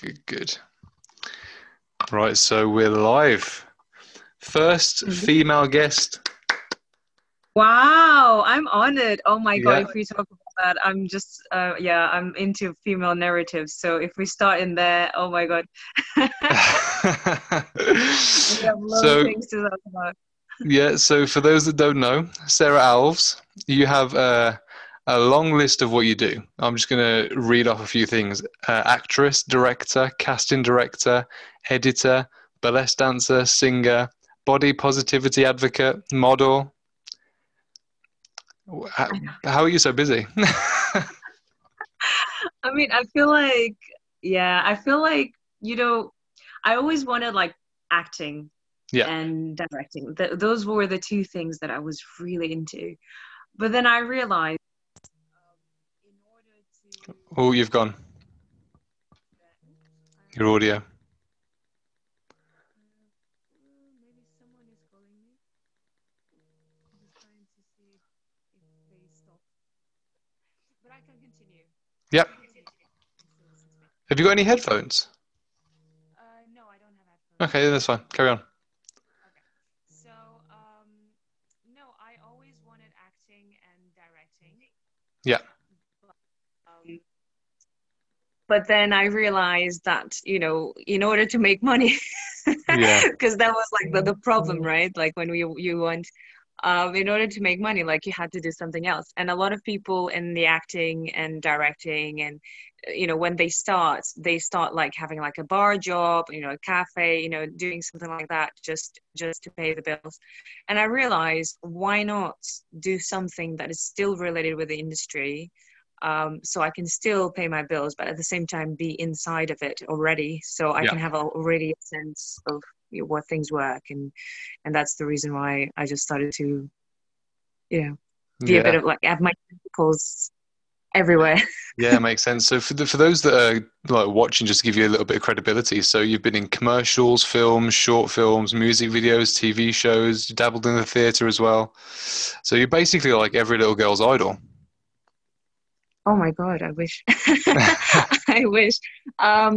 Good, good. Right, so we're live. 1st Mhm. female guest. Wow, I'm honored. Oh my God, if we talk about that, I'm just, uh, yeah, I'm into female narratives. So if we start in there, oh my God, we have loads so to talk about. yeah, so for those that don't know, Sarah Alves, you have a, a long list of what you do. I'm just going to read off a few things: uh, actress, director, casting director, editor, burlesque dancer, singer, body positivity advocate, model. How, how are you so busy? I mean, I feel like, yeah, I feel like, you know, I always wanted like acting Yeah. and directing. Th- those were the two things that I was really into. But then I realized um, in order to oh, you've gone. Your audio. Maybe someone is calling me. I'm just trying to see if they stop. But I can continue. Yep. I can continue. So listen to me. Have you got any headphones? Uh, no, I don't have headphones. Okay, that's fine. Carry on. So, um, no, I always wanted acting and directing. Yeah. But then I realized that, you know, in order to make money, Yeah. because that was like the, the problem, right? Like when we you want, um, in order to make money, like you had to do something else. And a lot of people in the acting and directing and you know when they start they start like having like a bar job you know a cafe you know doing something like that just just to pay the bills and i realized why not do something that is still related with the industry um, so i can still pay my bills but at the same time be inside of it already so i Yeah. can have a, already a sense of you know, what things work and and that's the reason why i just started to you know be a bit of like have my tentacles everywhere yeah, it makes sense. So for the, for those that are like watching, just to give you a little bit of credibility. So you've been in commercials, films, short films, music videos, TV shows. You dabbled in the theatre as well. So you're basically like every little girl's idol. Oh my God, I wish. I wish. Um,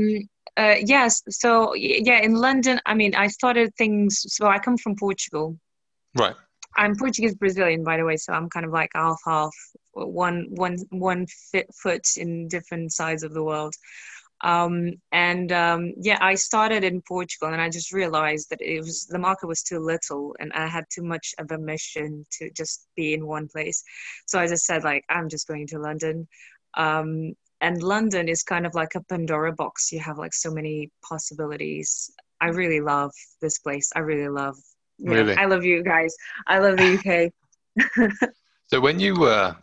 uh, yes, so yeah, in London, I mean, I started things. So I come from Portugal. Right. I'm Portuguese Brazilian, by the way, so I'm kind of like half half, one one one fit foot in different sides of the world. Um, and um, yeah, I started in Portugal, and I just realized that it was the market was too little, and I had too much of a mission to just be in one place. So I just said like, I'm just going to London. Um, and London is kind of like a Pandora box. You have like so many possibilities. I really love this place. I really love. Really? I love you guys. I love the UK. So when you were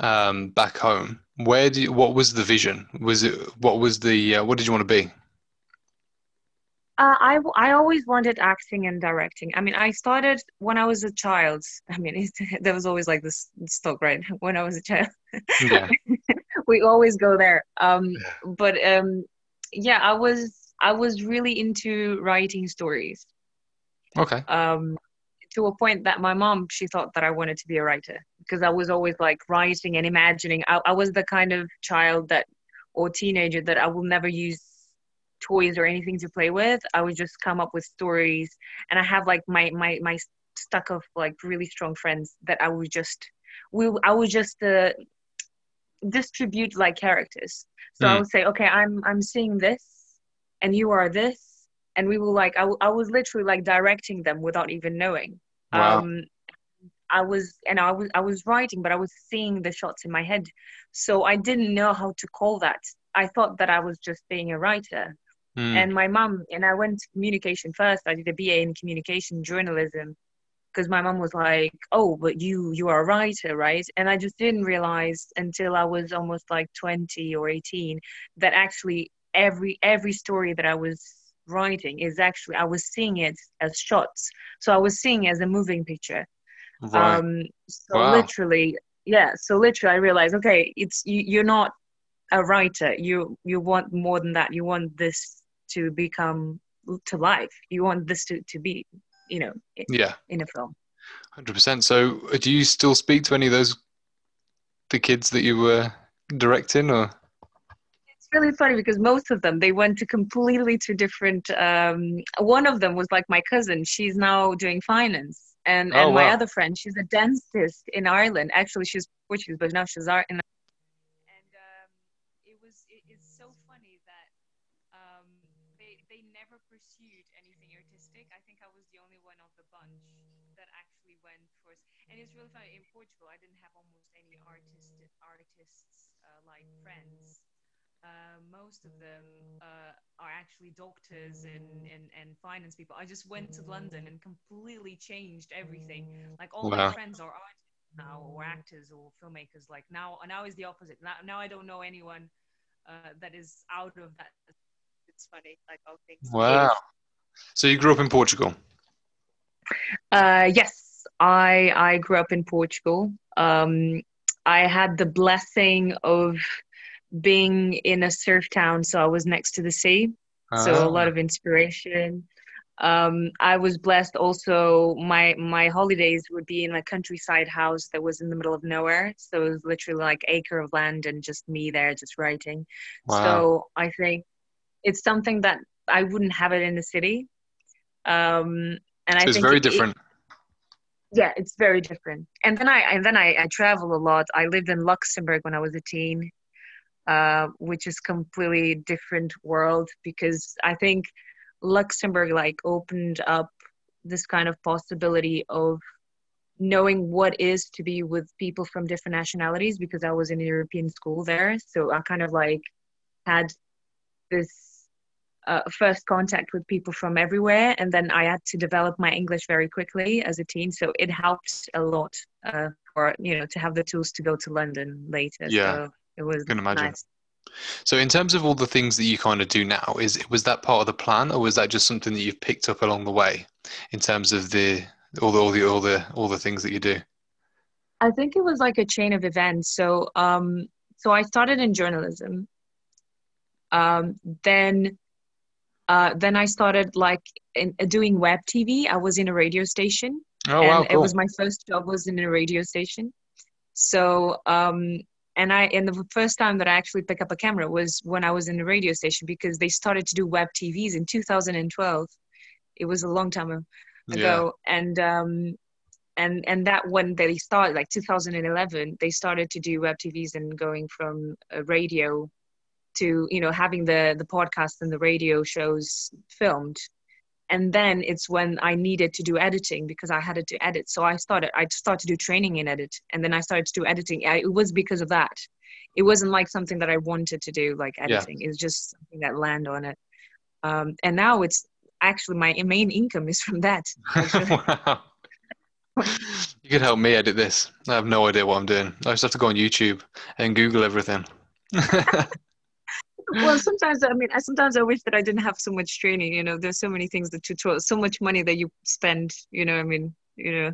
um, back home, where do you, what was the vision? Was it what was the uh, what did you want to be? Uh, I, I always wanted acting and directing. I mean, I started when I was a child. I mean, it, there was always like this stock, right? When I was a child, Yeah. we always go there. Um, but um, yeah, I was I was really into writing stories. Okay. Um, to a point that my mom she thought that I wanted to be a writer because I was always like writing and imagining. I, I was the kind of child that or teenager that I will never use toys or anything to play with. I would just come up with stories, and I have like my my my stuck of like really strong friends that I would just we I would just uh, distribute like characters. So I Mm. would say, okay, I'm I'm seeing this, and you are this, and we will like I, w- I was literally like directing them without even knowing. Wow. Um, I was and I was I was writing, but I was seeing the shots in my head, so I didn't know how to call that. I thought that I was just being a writer, Mm. and my mom and I went to communication first. I did a BA in communication journalism because my mom was like, "Oh, but you you are a writer, right?" And I just didn't realize until I was almost like 20 or 18 that actually every every story that I was writing is actually I was seeing it as shots. So I was seeing it as a moving picture. Right. Um, so Wow. literally, yeah. So literally, I realized, okay, it's you, you're not a writer. You you want more than that. You want this to become to life. You want this to to be, you know, yeah. in a film. Hundred percent. So, uh, do you still speak to any of those the kids that you were directing, or really funny because most of them they went to completely two different. Um, one of them was like my cousin. She's now doing finance, and Oh, and my wow. other friend, she's a dentist in Ireland. Actually, she's Portuguese, but now she's in. And um, it was it, it's so funny that um, they they never pursued anything artistic. I think I was the only one of the bunch that actually went for. And it's really funny in Portugal. I didn't have almost any artist artists uh, like friends. Uh, most of them uh, are actually doctors and, and, and finance people. I just went to London and completely changed everything. Like all Wow. my friends are artists now, or actors, or filmmakers. Like now, now is the opposite. Now, now I don't know anyone uh, that is out of that. It's funny, like how things. Wow. So you grew up in Portugal. Uh, yes, I I grew up in Portugal. Um, I had the blessing of being in a surf town, so I was next to the sea, so a Ah, lot of inspiration. Um, I was blessed also. My my holidays would be in a countryside house that was in the middle of nowhere, so it was literally like acre of land and just me there, just writing. Wow. So I think it's something that I wouldn't have it in the city. Um, and I So it's very it- it- different. yeah it's very different and then i and then I, I travel a lot i lived in luxembourg when i was a teen uh, which is completely different world because i think luxembourg like opened up this kind of possibility of knowing what is to be with people from different nationalities because i was in a european school there. So i kind of like had this uh, first contact with people from everywhere. And then i had to develop my english very quickly as a teen. So it helped a lot uh, for you know to have the tools to go to london later. Yeah. so it was Can imagine. nice. So in terms of all the things that you kind of do now, is was that part of the plan, or was that just something that you've picked up along the way, in terms of the all the all the all the all the things that you do? i think it was like a chain of events. So um so i started in journalism. Um then uh then i started like in, doing web tv i was in a radio station. Oh and wow, it was my first job was in a radio station. So um and i and the first time that i actually picked up a camera was when i was in the radio station because they started to do web tvs in 2012 it was a long time yeah. ago. And um and and that when they started like 2011 they started to do web tvs and going from a radio to you know having the the podcast and the radio shows filmed and then it's when i needed to do editing because i had to edit so i started i started to do training in edit and then i started to do editing I, it was because of that it wasn't like something that i wanted to do like Yeah. editing it's just something that land on it um, and now it's actually my main income is from that wow. You could help me edit this. I have no idea what I'm doing. I just have to go on YouTube and Google everything. well sometimes i mean I- sometimes i wish that i didn't have so much training you know there's so many things that tutorial so much money that you spend you know i mean you know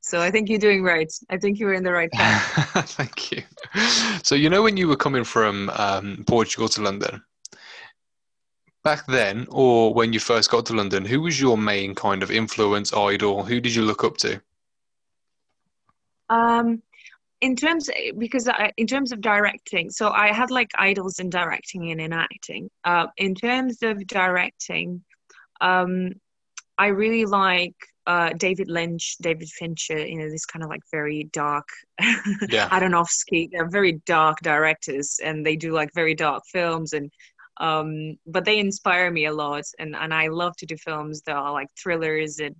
so i think you're doing right i think you're in the right path Thank you. So you know when you were coming from um, Portugal to London, back then, or when you first got to London, who was your main kind of influence, idol? Who did you look up to? um in terms because I, in terms of directing so i had like idols in directing and in acting uh, in terms of directing um i really like uh, David Lynch, David Fincher, you know, this kind of like very dark, Yeah. Aronofsky, they're very dark directors and they do like very dark films and um but they inspire me a lot and and I love to do films that are like thrillers and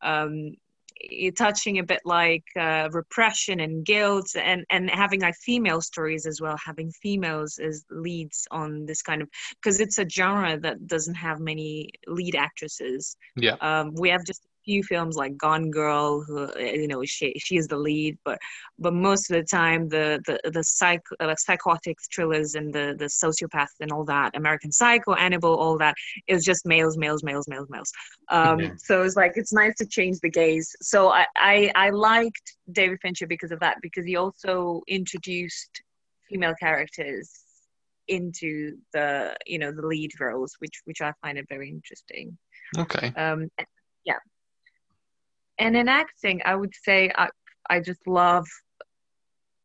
um it- touching a bit like uh, repression and guilt and and having like female stories as well having females as leads on this kind of because it's a genre that doesn't have many lead actresses Yeah. um, we have just few films like Gone Girl, who uh, you know she she is the lead, but but most of the time the the the psych uh, psychotic thrillers and the the sociopath and all that, American Psycho, Annabelle, all that is just males, males, males, males, males. Um, Yeah. So it's like it's nice to change the gaze. So I, I I liked David Fincher because of that because he also introduced female characters into the you know the lead roles, which which I find it very interesting Okay. um yeah and in acting i would say i i just love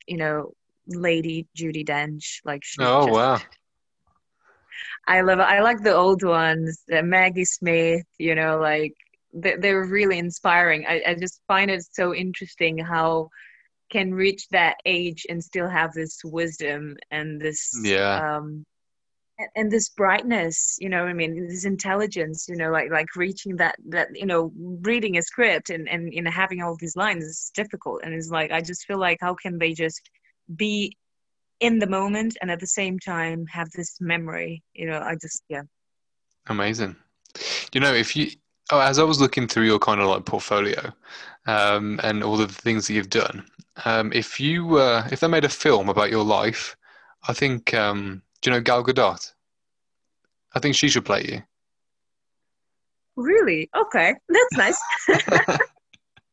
you know lady judi dench like she's Oh just wow. I love. I like the old ones, uh, Maggie Smith. You know, like they, they're really inspiring. I, I just find it so interesting how can reach that age and still have this wisdom and this Yeah. um and, this brightness you know i mean this intelligence you know like like reaching that that you know reading a script and and you know having all these lines is difficult. And it's like i just feel like how can they just be in the moment and at the same time have this memory? You know i just yeah. Amazing. You know, if you, oh, as I was looking through your kind of like portfolio, um, and all the things that you've done, um, if you, uh, if they made a film about your life, I think, um, do you know Gal Gadot? I think she should play you. really okay that's nice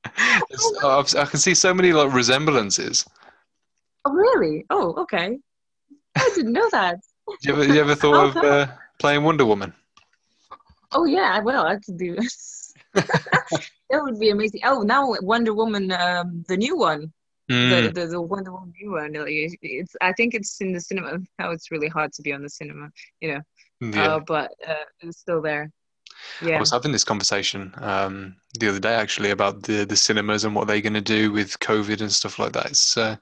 I can see so many like resemblances. oh, really oh okay i didn't know that You ever, you ever thought of uh, playing Wonder Woman? Oh yeah, well I could do. that would be amazing. Oh, now Wonder Woman, um, the new one, Mm, the the Wonder Woman new one. like, it- It's I think it's in the cinema. Now it's really hard to be on the cinema, you know. yeah. Uh, but uh, it's still there. I was having this conversation um, the other day actually about the the cinemas and what they're going to do with COVID and stuff like that. It's uh,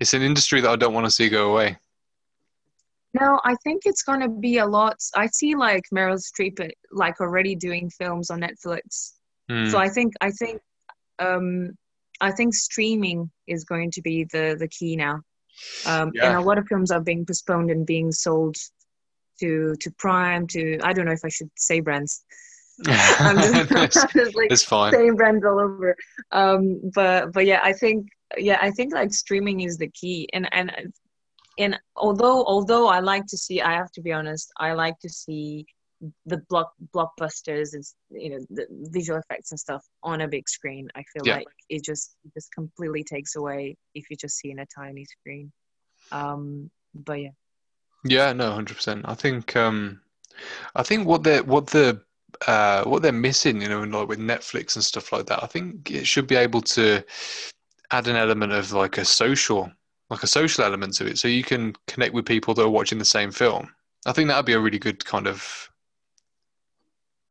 it's an industry that I don't want to see go away. No, I think it's gonna be a lot. I see like Meryl Streep uh, like already doing films on Netflix. Mm, So I think I think um, I think streaming is going to be the the key now. Um, Yeah. And a lot of films are being postponed and being sold to to Prime. To I don't know if I should say brands. I'm just, like it's fine. saying brands all over. Um, but but yeah, I think yeah, I think like streaming is the key. And and and although although I like to see, I have to be honest, I like to see the block blockbusters and you know the visual effects and stuff on a big screen. I feel Yeah. like it just it just completely takes away if you're just see in a tiny screen. Um, but yeah. Yeah, no, hundred percent. I think um, I think what they're what the uh, what they're missing, you know, in like with Netflix and stuff like that. I think it should be able to add an element of like a social, like a social element to it, so you can connect with people that are watching the same film. I think that'd be a really good kind of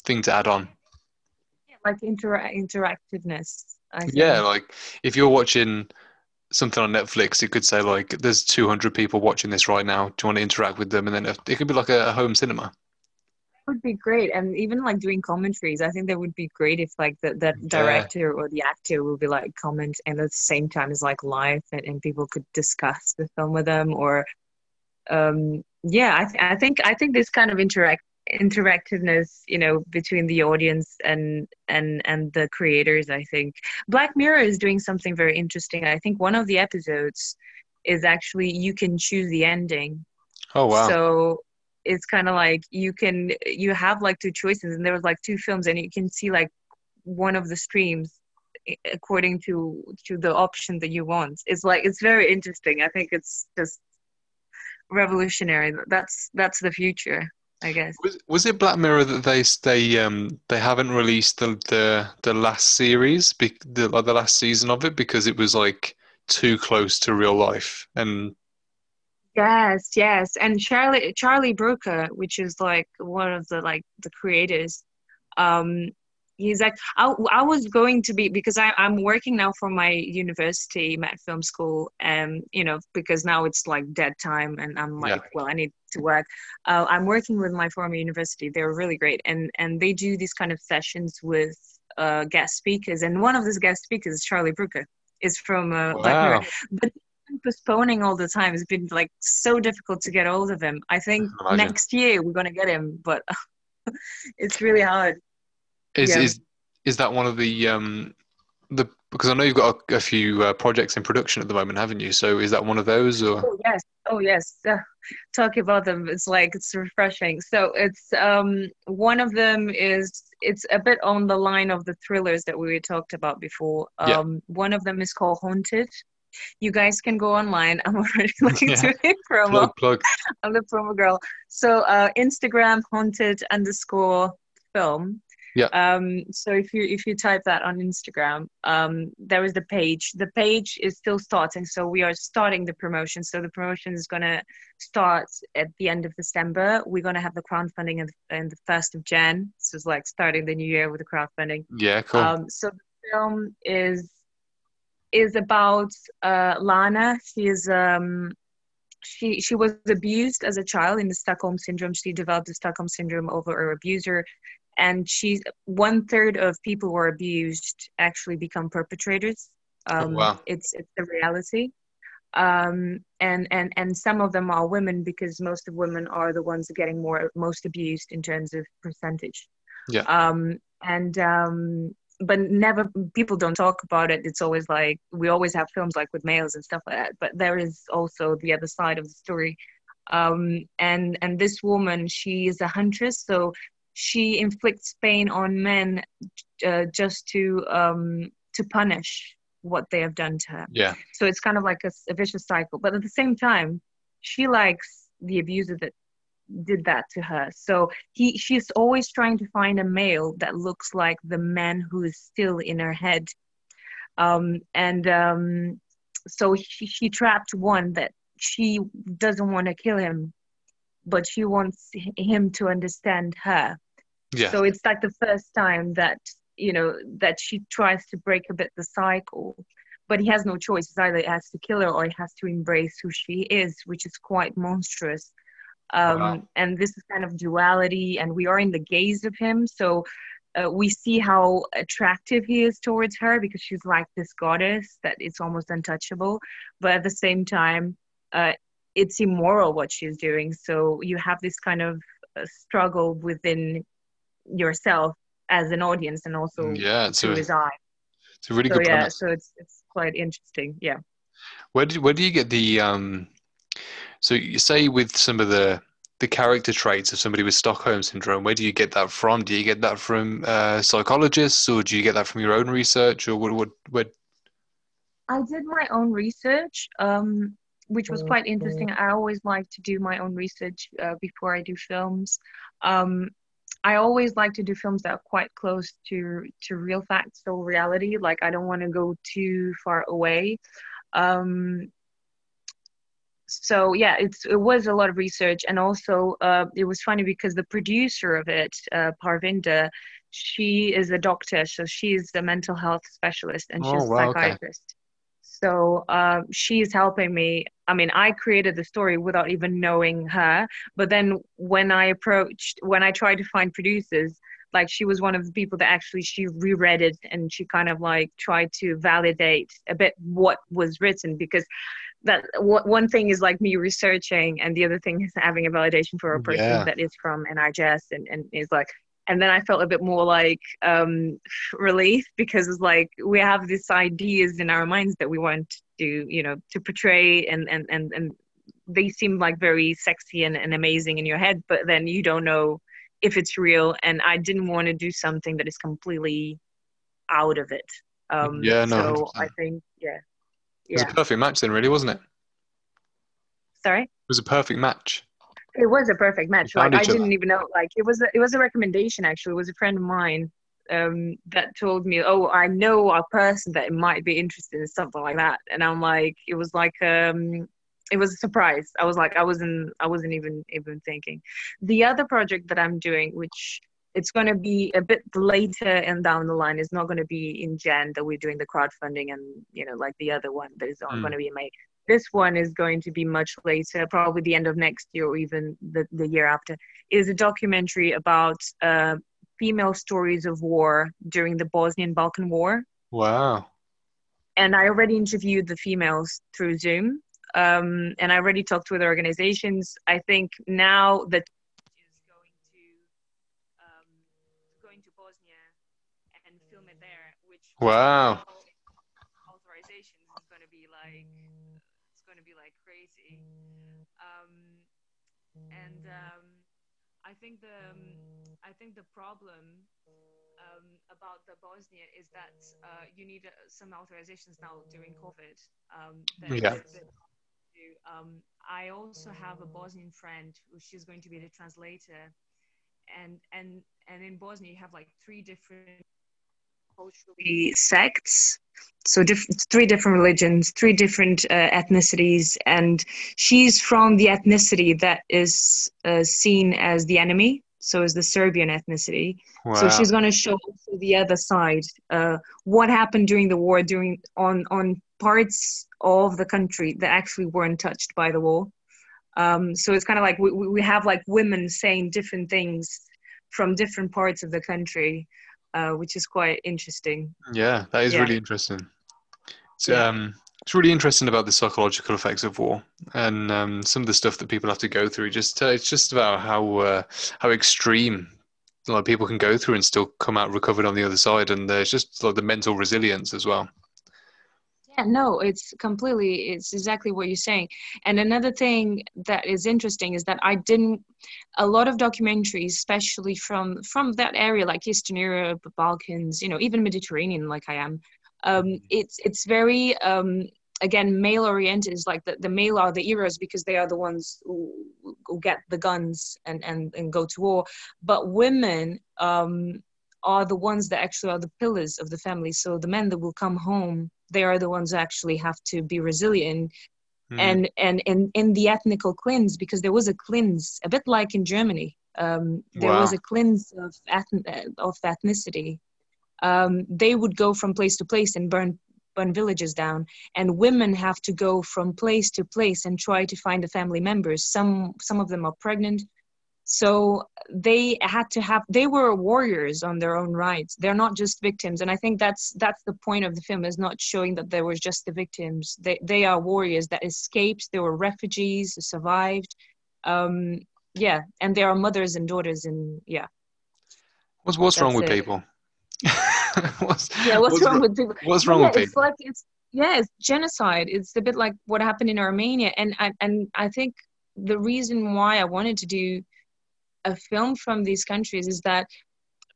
thing to add on. like intera- interactiveness. I. Yeah, like if you're watching something on Netflix, it could say like, "There's 200 people watching this right now. Do you want to interact with them?" And then it could be like a, home cinema. would be great and even like doing commentaries i think that would be great if like the, the Yeah. director or the actor would be like comment and at the same time is like live and, and people could discuss the film with them or um yeah i, th- I think i think this kind of interact interactiveness you know between the audience and and and the creators i think black mirror is doing something very interesting i think one of the episodes is actually you can choose the ending Oh wow! so it's kind of like you can you have like two choices, and there was like two films, and you can see like one of the streams according to to the option that you want. It's like it's very interesting. I think it's just revolutionary. That's that's the future, I guess. Was, was it Black Mirror that they they um they haven't released the the, the last series, be, the the last season of it because it was like too close to real life and Yes, yes, and Charlie Charlie Brooker, which is like one of the like the creators, um, he's like I, I was going to be because I, I'm working now for my university Met Film School, and you know because now it's like dead time, and I'm like, Yeah. well, I need to work. Uh, I'm working with my former university. They're really great, and and they do these kind of sessions with uh, guest speakers, and one of those guest speakers is Charlie Brooker. Is from uh, Black Mirror wow, but postponing all the time. It's been like so difficult to get hold of him. I think I next year we're gonna get him, but it's really hard. Is yeah. is is that one of the um the because I know you've got a, a few uh, projects in production at the moment, haven't you? So is that one of those or Oh yes, oh yes. Uh, talking about them, it's like it's refreshing. So it's um one of them is it's a bit on the line of the thrillers that we talked about before. Yeah. Um, one of them is called Haunted. You guys can go online. I'm already looking Yeah. to a promo. plug plug? I'm the promo girl. So uh, Instagram haunted underscore film. Yeah. Um, so if you if you type that on Instagram, um, there is the page. The page is still starting, so we are starting the promotion. So the promotion is gonna start at the end of December. We're gonna have the crowdfunding in the, in the first of Jan. So it's like starting the new year with the crowdfunding. Yeah, cool. Um, so the film is is about uh, Lana. She is um, she she was abused as a child in the Stockholm syndrome. She developed the Stockholm syndrome over her abuser, and she's one third of people who are abused actually become perpetrators. Oh, Um, wow. It's it's the reality, um, and and and some of them are women because most of women are the ones getting more most abused in terms of percentage. Yeah. Um, and um, but never people don't talk about it. It's always like we always have films like with males and stuff like that. But there is also the other side of the story. Um, and and this woman, she is a huntress, so she inflicts pain on men uh, just to um, to punish what they have done to her. Yeah. So it's kind of like a, a vicious cycle. But at the same time, she likes the abuser that did that to her. So he she's always trying to find a male that looks like the man who is still in her head. Um, and um, so she, she trapped one that she doesn't want to kill him, but she wants him to understand her. Yeah. So it's like the first time that you know that she tries to break a bit the cycle, but he has no choice. It's either he has to kill her or he has to embrace who she is, which is quite monstrous. Um, Wow. And this is kind of duality, and we are in the gaze of him. So uh, we see how attractive he is towards her because she's like this goddess that it's almost untouchable. But at the same time, uh, it's immoral what she's doing. So you have this kind of uh, struggle within yourself as an audience and also yeah, it's through a, his eye. it's a really So good yeah, premise. so it's it's quite interesting. Yeah. Where do where do you get the um? So you say with some of the the character traits of somebody with Stockholm syndrome, where do you get that from? Do you get that from uh, psychologists, or do you get that from your own research, or what? What? what I did my own research, um, which was quite interesting. I always like to do my own research uh, before I do films. Um, I always like to do films that are quite close to to real facts or reality. Like I don't want to go too far away. Um, so yeah, it's it was a lot of research, and also uh, it was funny because the producer of it, uh, Parvinda, she is a doctor, so she's a mental health specialist and she's Oh, a psychiatrist. okay. So uh, she's helping me. I mean, I created the story without even knowing her. But then when I approached, when I tried to find producers, like she was one of the people that actually she reread it and she kind of like tried to validate a bit what was written because that one thing is like me researching and the other thing is having a validation for a person Yeah. that is from NHS and, and is like and then I felt a bit more like um, relief because it's like we have these ideas in our minds that we want to you know to portray and and and, and they seem like very sexy and, and amazing in your head but then you don't know if it's real and I didn't want to do something that is completely out of it um, Yeah, no, so I 100%. think yeah It was a perfect match then, really, wasn't it? Sorry. It was a perfect match. It was a perfect match. Like I didn't even know. Like it was a, it was a recommendation actually. It was a friend of mine um, that told me, "Oh, I know a person that might be interested in something like that." And I'm like, it was like um, it was a surprise. I was like, I wasn't I wasn't even even thinking. The other project that I'm doing, which it's going to be a bit later and down the line, is not going to be in Jan that we're doing the crowdfunding and you know like the other one that is not Mm. going to be in May this one is going to be much later, probably the end of next year or even the, the year after, is a documentary about uh, female stories of war during the Bosnian Balkan War. Wow. And I already interviewed the females through Zoom. Um, and I already talked with organizations. I think now that is going to um, going to Bosnia and film it there, which Wow. Problem um, about the Bosnia is that uh, you need uh, some authorizations now during COVID. Um, Yeah. Um, I also have a Bosnian friend who she's going to be the translator, and and and in Bosnia you have like three different culturally sects so diff- three different religions three different uh, ethnicities and she's from the ethnicity that is uh, seen as the enemy so is the serbian ethnicity wow. so she's going to show the other side uh, what happened during the war during on on parts of the country that actually weren't touched by the war um, so it's kind of like we, we have like women saying different things from different parts of the country uh, which is quite interesting. Yeah, that is yeah. really interesting. It's, yeah. um, it's really interesting about the psychological effects of war and um, some of the stuff that people have to go through. Just uh, it's just about how uh, how extreme a lot of people can go through and still come out recovered on the other side, and there's just like the mental resilience as well. Yeah no it's completely it's exactly what you're saying. And another thing that is interesting is that i didn't a lot of documentaries especially from from that area like eastern europe balkans you know even mediterranean like i am um, it's it's very um, again male oriented is like the, the male are the heroes because they are the ones who, who get the guns and, and and go to war but women um, are the ones that actually are the pillars of the family so the men that will come home they are the ones who actually have to be resilient mm. and and in in the ethnical cleanse because there was a cleanse a bit like in germany um, there wow. was a cleanse of ethn- of ethnicity um, they would go from place to place and burn burn villages down. And women have to go from place to place and try to find the family members. Some some of them are pregnant. So they had to have they were warriors on their own rights. They're not just victims. And i think that's that's the point of the film is not showing that they were just the victims. They they are warriors that escaped. They were refugees who survived. Um yeah. And there are mothers and daughters and yeah. What's what's wrong with it. people what's, yeah what's, what's wrong with people? what's wrong yeah, with it's like it's yeah it's genocide. It's a bit like what happened in armenia. And and, and i think the reason why i wanted to do a film from these countries is that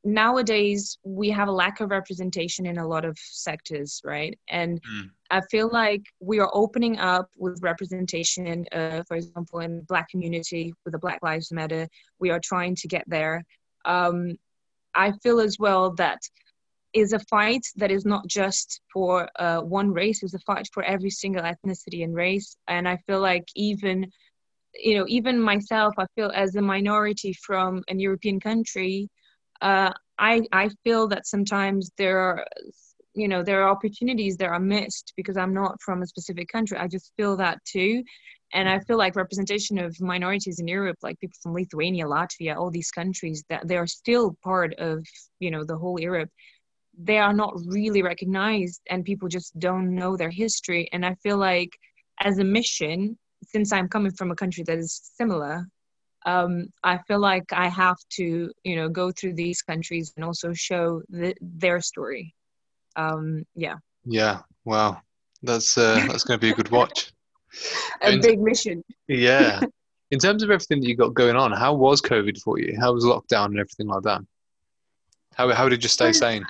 nowadays we have a lack of representation in a lot of sectors right? And mm. i feel like we are opening up with representation uh, for example in the black community with the black lives matter. We are trying to get there. Um, i feel as well that is a fight that is not just for uh, one race it's a fight for every single ethnicity and race. And i feel like even you know even myself i feel as a minority from an european country uh, i i feel that sometimes there are you know there are opportunities that are missed because i'm not from a specific country. I just feel that too and i feel like representation of minorities in europe like people from lithuania latvia all these countries that they are still part of you know the whole europe they are not really recognized and people just don't know their history and i feel like as a mission since I'm coming from a country that is similar, um, I feel like I have to, you know, go through these countries and also show the, their story. Um, yeah. Yeah. Wow. That's uh, that's going to be a good watch. A and, big mission. yeah. In terms of everything that you got going on, how was COVID for you? How was lockdown and everything like that? How how did you stay sane?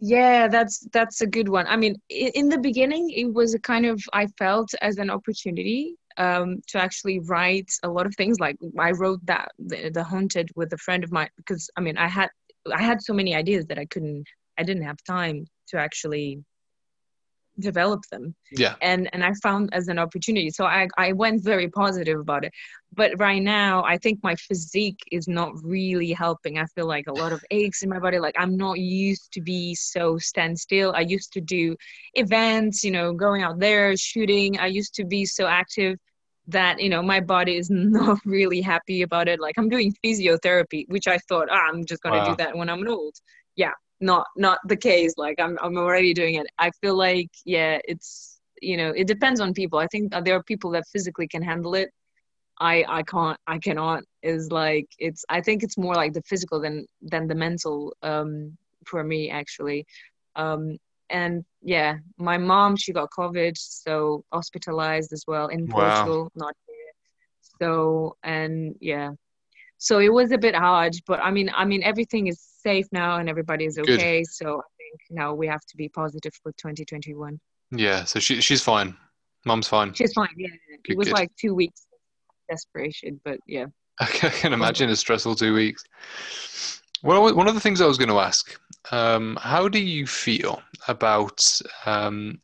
yeah that's that's a good one i mean in the beginning it was a kind of i felt as an opportunity um, to actually write a lot of things like i wrote that the, the haunted with a friend of mine because i mean i had i had so many ideas that i couldn't i didn't have time to actually develop them. Yeah. And and i found as an opportunity. So i i went very positive about it. But right now i think my physique is not really helping. I feel like a lot of aches in my body. Like i'm not used to be so standstill. I used to do events you know going out there shooting. I used to be so active that you know my body is not really happy about it. Like i'm doing physiotherapy which i thought oh, i'm just going to wow. do that when i'm old. Yeah not not the case. Like i'm i'm already doing it. I feel like yeah it's you know it depends on people. I think there are people that physically can handle it. I i can't i cannot. Is like it's i think it's more like the physical than than the mental um for me actually. Um and yeah my mom she got covid so hospitalized as well in portugal not here. So and yeah so it was a bit hard but i mean i mean everything is safe now and everybody is okay. Good. so i think now we have to be positive for 2021 yeah so she, she's fine. Mom's fine. She's fine yeah Good, it was like two weeks of desperation but yeah. I can imagine a stressful two weeks. Well, one of the things I was going to ask, um, how do you feel about um,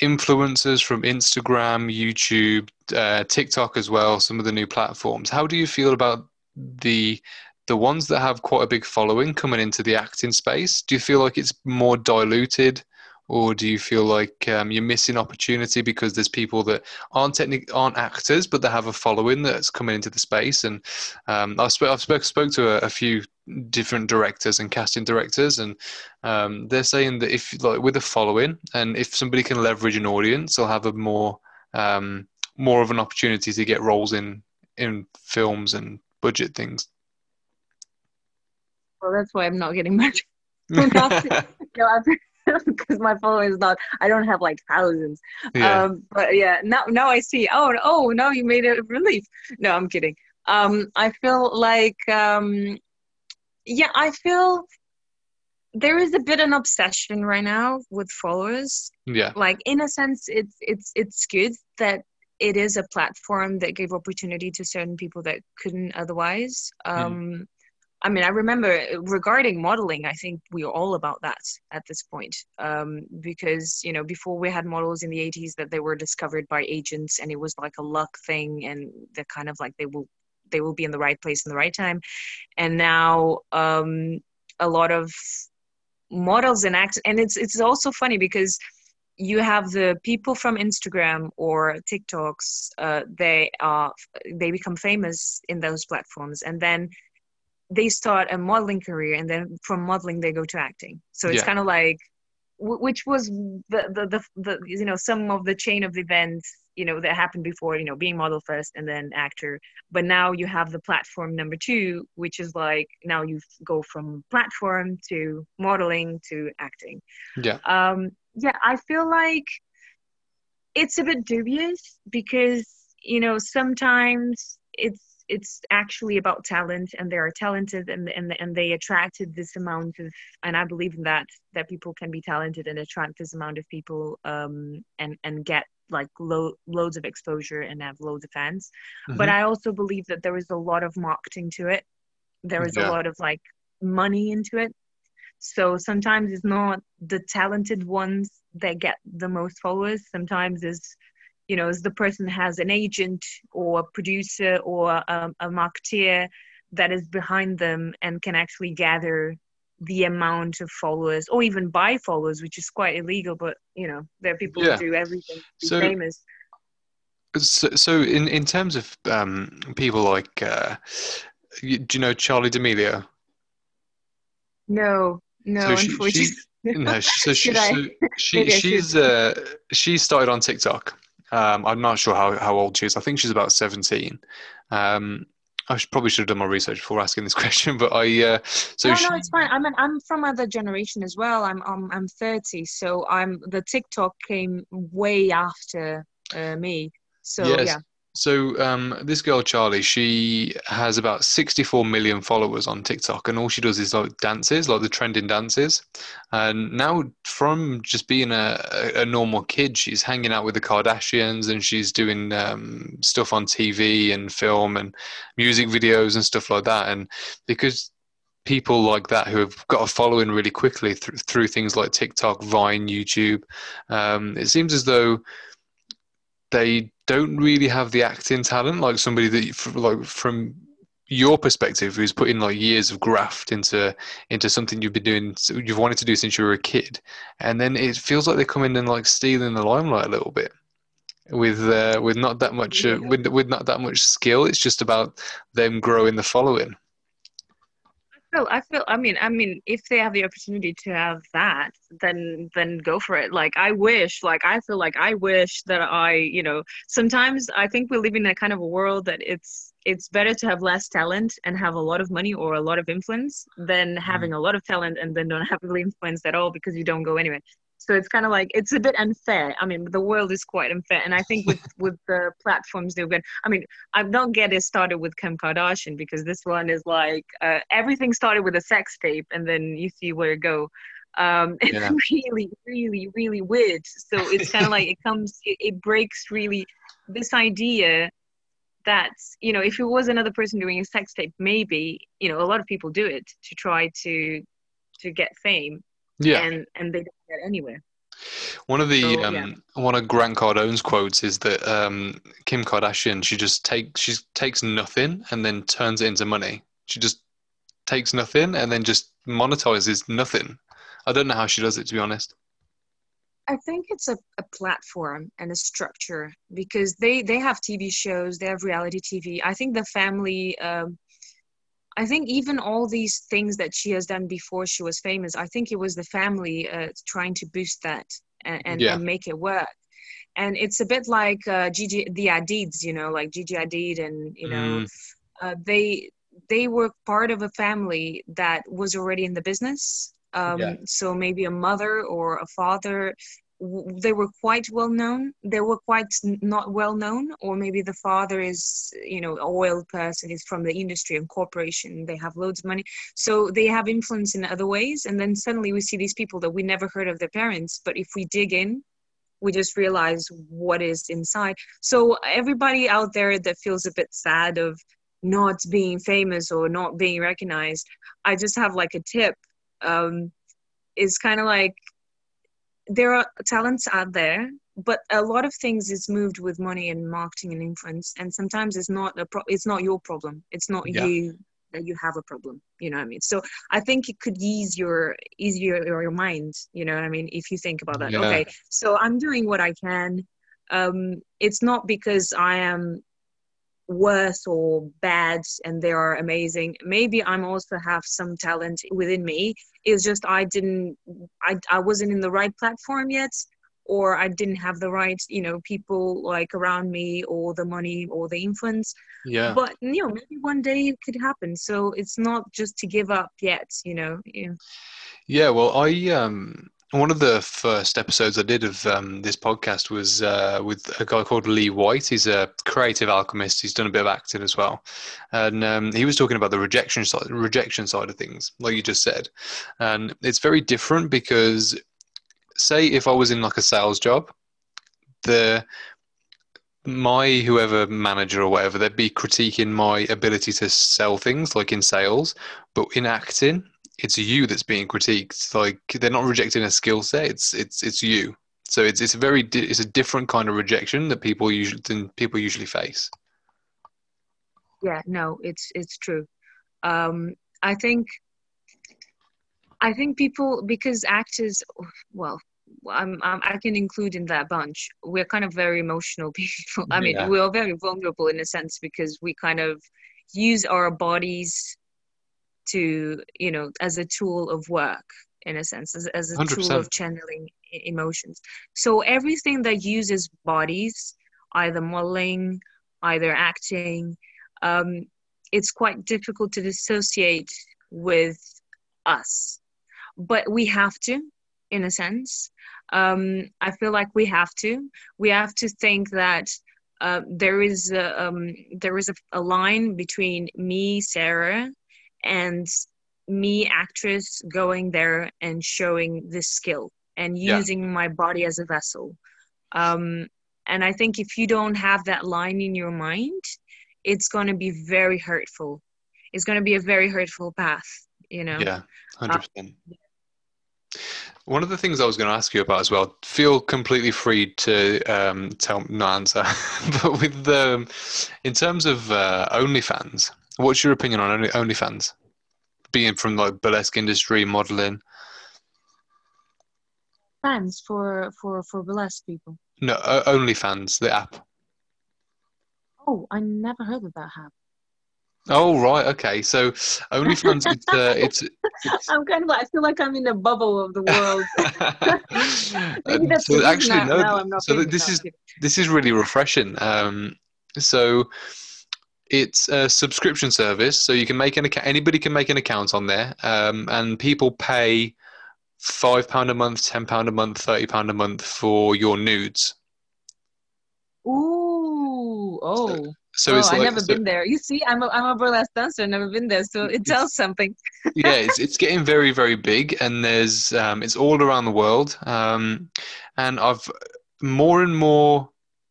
influencers from Instagram, YouTube, uh, TikTok as well, some of the new platforms? How do you feel about the the ones that have quite a big following coming into the acting space? Do you feel like it's more diluted? or do you feel like um, you're missing opportunity because there's people that aren't aren't actors but they have a following that's coming into the space and um, I've, sp- I've spoke, spoke to a, a, few different directors and casting directors and um, they're saying that if like with a following and if somebody can leverage an audience they'll have a more um, more of an opportunity to get roles in in films and budget things. Well that's why i'm not getting much. Because my following is not i don't have like thousands. Yeah. um but yeah now now i see. Oh oh no you made a relief. No i'm kidding. Um i feel like um yeah i feel there is a bit an obsession right now with followers. Yeah. Like in a sense it's it's it's good that it is a platform that gave opportunity to certain people that couldn't otherwise um mm. I mean, I remember regarding modeling, I think we are all about that at this point. Um, because, you know, before we had models in the 80s that they were discovered by agents and it was like a luck thing and they're kind of like they will they will be in the right place in the right time. And now um, a lot of models and acts and it's it's also funny because you have the people from Instagram or TikToks, uh, they are they become famous in those platforms, and then they start a modeling career and then from modeling they go to acting. So it's yeah. kind of like which was the, the, the the you know some of the chain of events you know that happened before you know being model first and then actor. But now you have the platform number two which is like now you go from platform to modeling to acting. Yeah. Um yeah i feel like it's a bit dubious because you know sometimes it's it's actually about talent and they are talented and, and and they attracted this amount of and i believe in that that people can be talented and attract this amount of people um and and get like lo- loads of exposure and have loads of fans mm-hmm. but i also believe that there is a lot of marketing to it there is yeah. a lot of like money into it so sometimes it's not the talented ones that get the most followers sometimes it's you know, as the person has an agent or a producer or um, a marketeer that is behind them and can actually gather the amount of followers or even buy followers, which is quite illegal, but you know, there are people yeah. who do everything to be so, famous. So, so in, in terms of um, people like, uh, do you know Charli D'Amelio? No, no, so she, unfortunately. She, no, so she, so she she's uh, she started on TikTok um, I'm not sure how, how old she is. I think she's about 17. Um, I should, probably should have done my research before asking this question, but I. Uh, so no, she, no, it's fine. I'm an, I'm from other generation as well. I'm I'm I'm 30, so I'm the TikTok came way after uh, me. So yes. yeah. So um, this girl Charli, she has about 64 million followers on TikTok, and all she does is like dances, like the trending dances. And now, from just being a, a normal kid, she's hanging out with the Kardashians, and she's doing um, stuff on TV and film and music videos and stuff like that. And because people like that who have got a following really quickly through, through things like TikTok, Vine, YouTube, um, it seems as though they don't really have the acting talent like somebody that like from your perspective who's put in like years of graft into into something you've been doing you've wanted to do since you were a kid. And then it feels like they come in and like stealing the limelight a little bit with uh, with not that much uh, with with not that much skill. It's just about them growing the following feel I feel I mean I mean if they have the opportunity to have that then then go for it like I wish like I feel like I wish that I you know sometimes I think we live in a kind of a world that it's it's better to have less talent and have a lot of money or a lot of influence than mm-hmm. having a lot of talent and then don't have really influence at all because you don't go anywhere so it's kind of like it's a bit unfair i mean the world is quite unfair and i think with with the platforms they've got i mean i don't get it started with kim kardashian because this one is like uh, everything started with a sex tape and then you see where it go um it's yeah. really really really weird so it's kind of like it comes it, it breaks really this idea that you know if it was another person doing a sex tape maybe you know a lot of people do it to try to to get fame Yeah. and and they don't get anywhere One of the So, um, yeah. one of Grant Cardone's quotes is that um, Kim Kardashian she just takes she takes nothing and then turns it into money. She just takes nothing and then just monetizes nothing. I don't know how she does it to be honest. I think it's a, a platform and a structure because they they have TV shows, they have reality TV. I think the family. Um, I think even all these things that she has done before she was famous, I think it was the family uh, trying to boost that and, and, Yeah. and make it work. And it's a bit like uh, Gigi, the Hadids, you know, like Gigi Hadid, and you know, Mm. uh, they they were part of a family that was already in the business. Um, Yeah. So maybe a mother or a father, they were quite well known. They were quite not well known, or maybe the father is, you know, oil person is from the industry and corporation. They have loads of money, so they have influence in other ways. And then suddenly we see these people that we never heard of their parents, but if we dig in, we just realize what is inside. So everybody out there that feels a bit sad of not being famous or not being recognized, I just have like a tip. Um, kind of like there are talents out there, but a lot of things is moved with money and marketing and influence, and sometimes it's not a pro- it's not your problem. It's not Yeah. you that you have a problem. You know what I mean? So I think it could ease your ease your your mind. You know what I mean? If you think about that. Yeah. Okay, so I'm doing what I can. Um, it's not because I am worse or bad and they are amazing maybe i'm also have some talent within me it's just i didn't i, I wasn't in the right platform yet or i didn't have the right you know people like around me or the money or the influence Yeah. but you know maybe one day it could happen so it's not just to give up yet you know yeah. Yeah, well, I um one of the first episodes I did of um, this podcast was uh, with a guy called Lee White. He's a creative alchemist. He's done a bit of acting as well, and um, he was talking about the rejection side, rejection side of things, like you just said, and it's very different because, say, if I was in like a sales job, the my whoever manager or whatever they'd be critiquing my ability to sell things like in sales but in acting it's you that's being critiqued. Like they're not rejecting a skill set it's it's it's you. So it's it's a very di- it's a different kind of rejection that people usually than people usually face. Yeah no it's it's true. Um i think i think people because actors well I'm, I'm i can include in that bunch we're kind of very emotional people. I mean Yeah. we're very vulnerable in a sense because we kind of use our bodies to you know as a tool of work in a sense as, as a tool 100%. of channeling emotions. So everything that uses bodies either modeling either acting um, it's quite difficult to dissociate with us. But we have to in a sense. Um, i feel like we have to. We have to think that uh, there is a, um, there is a, a line between me sarah and me actress going there and showing this skill and Yeah. using my body as a vessel. Um, and i think if you don't have that line in your mind it's going to be very hurtful. It's going to be a very hurtful path you know? Yeah 100% one of the things I was going to ask you about as well, feel completely free to um, tell no answer, but with the, in terms of uh, OnlyFans, what's your opinion on Only, OnlyFans? Being from like burlesque industry, modeling. fans for for for burlesque people No, o- OnlyFans, the app. oh i never heard of that happen Oh right, okay. So OnlyFans, it's uh, it's. i'm kind of like i feel like i'm in a bubble of the world maybe that's so actually no. now i'm not so this is this is really refreshing. Um, so it's a subscription service, so you can make an account. Anybody can make an account on there, um, and people pay five pound a month, ten pound a month, thirty pound a month for your nudes. Ooh, oh, So oh, it's I've like never so- been there. You see, I'm a, I'm a burlesque dancer. I've never been there, so it tells something. yeah, it's it's getting very very big, and there's um, it's all around the world, um, and I've more and more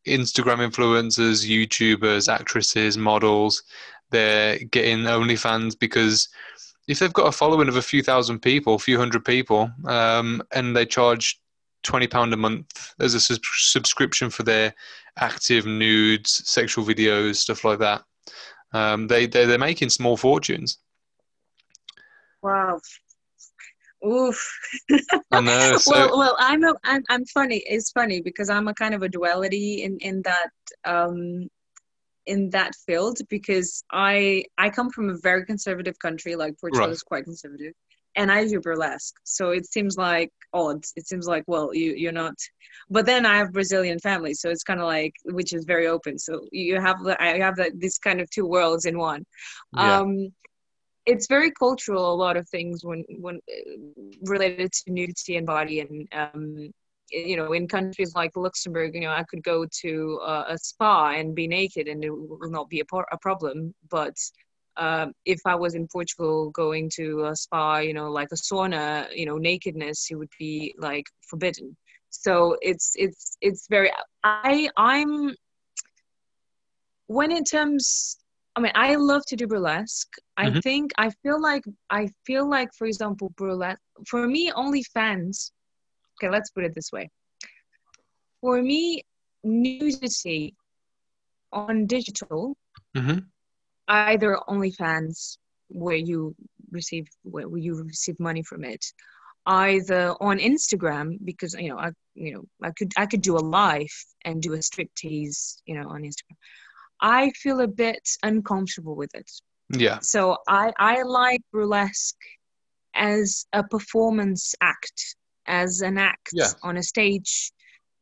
Instagram influencers, YouTubers, actresses, models. They're getting OnlyFans because if they've got a following of a few thousand people, a few hundred people, um, and they charge twenty pound a month as a subscription for their active nudes, sexual videos, stuff like that, um, they they're, they're making small fortunes. Wow. Oof. I know. So... well, well, I'm a, I'm, I'm funny. It's funny because I'm a kind of a duality in in that um, in that field because I I come from a very conservative country, like Portugal right. is quite conservative, and I do burlesque. So it seems like odd. It seems like well, you you're not. But then I have Brazilian family, so it's kind of like which is very open. So you have I have the, this kind of two worlds in one. Yeah. Um, it's very cultural. A lot of things when when uh, related to nudity and body and um, you know in countries like luxembourg you know i could go to uh, a spa and be naked and it will not be a, por- a problem but uh, if i was in portugal going to a spa you know like a sauna you know nakedness it would be like forbidden so it's it's it's very i i'm when in terms I mean, I love to do burlesque. I mm-hmm. think I feel like I feel like, for example, burlesque. For me, OnlyFans okay, let's put it this way. For me, nudity on digital, mm-hmm. either OnlyFans, where you receive where you receive money from it, either on Instagram because you know I you know I could I could do a live and do a striptease you know on Instagram. I feel a bit uncomfortable with it. Yeah. So I I like burlesque as a performance act as an act yeah. on a stage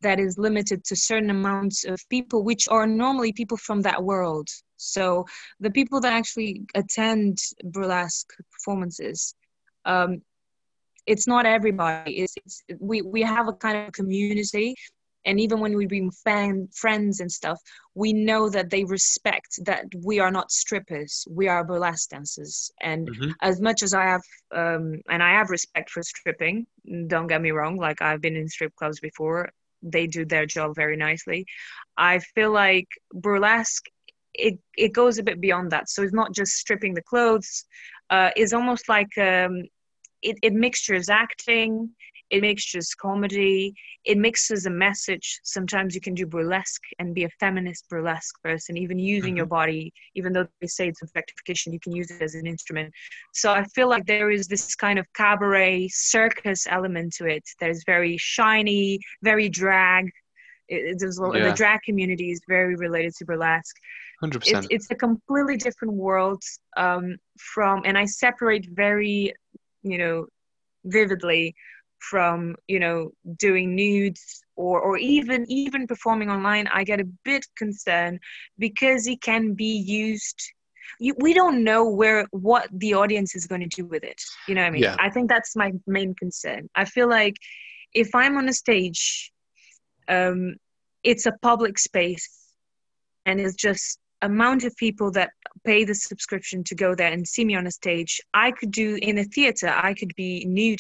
that is limited to certain amounts of people which are normally people from that world so the people that actually attend burlesque performances um, it's not everybody it's, it's, we, we have a kind of community and even when we bring fan, friends and stuff we know that they respect that we are not strippers we are burlesque dancers. And mm-hmm. as much as i have um, and i have respect for stripping don't get me wrong like i've been in strip clubs before they do their job very nicely. I feel like burlesque it, it goes a bit beyond that. So it's not just stripping the clothes uh, it's almost like um, it, it mixtures acting it mixtures comedy it mixes a message sometimes you can do burlesque and be a feminist burlesque person even using mm-hmm. your body even though they say it's objectification you can use it as an instrument so i feel like there is this kind of cabaret circus element to it that is very shiny very drag it, it, yeah. the drag community is very related to burlesque 100%. It's, it's a completely different world um, from and i separate very you know vividly from you know doing nudes or or even even performing online i get a bit concerned because it can be used you, we don't know where what the audience is going to do with it you know what i mean yeah. i think that's my main concern i feel like if i'm on a stage um it's a public space and it's just amount of people that pay the subscription to go there and see me on a stage i could do in a theater i could be nude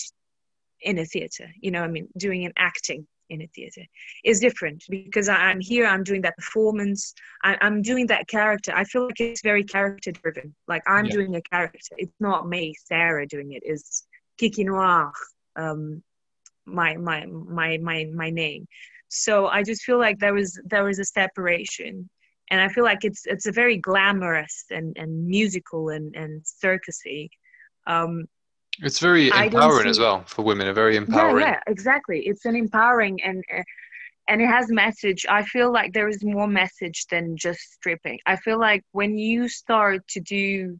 in a theater you know i mean? Doing an acting in a theater is different because i'm here i'm doing that performance I, am doing that character. I feel like it's very character driven like i'm yeah. doing a character. It's not me sarah doing it. Is kiki noir um my my my my my name. So i just feel like there was there was a separation. And i feel like it's it's a very glamorous and and musical and and circusy um it's very empowering as well for women. A very empowering. Yeah, yeah, exactly. It's an empowering and uh, and it has message. I feel like there is more message than just stripping. I feel like when you start to do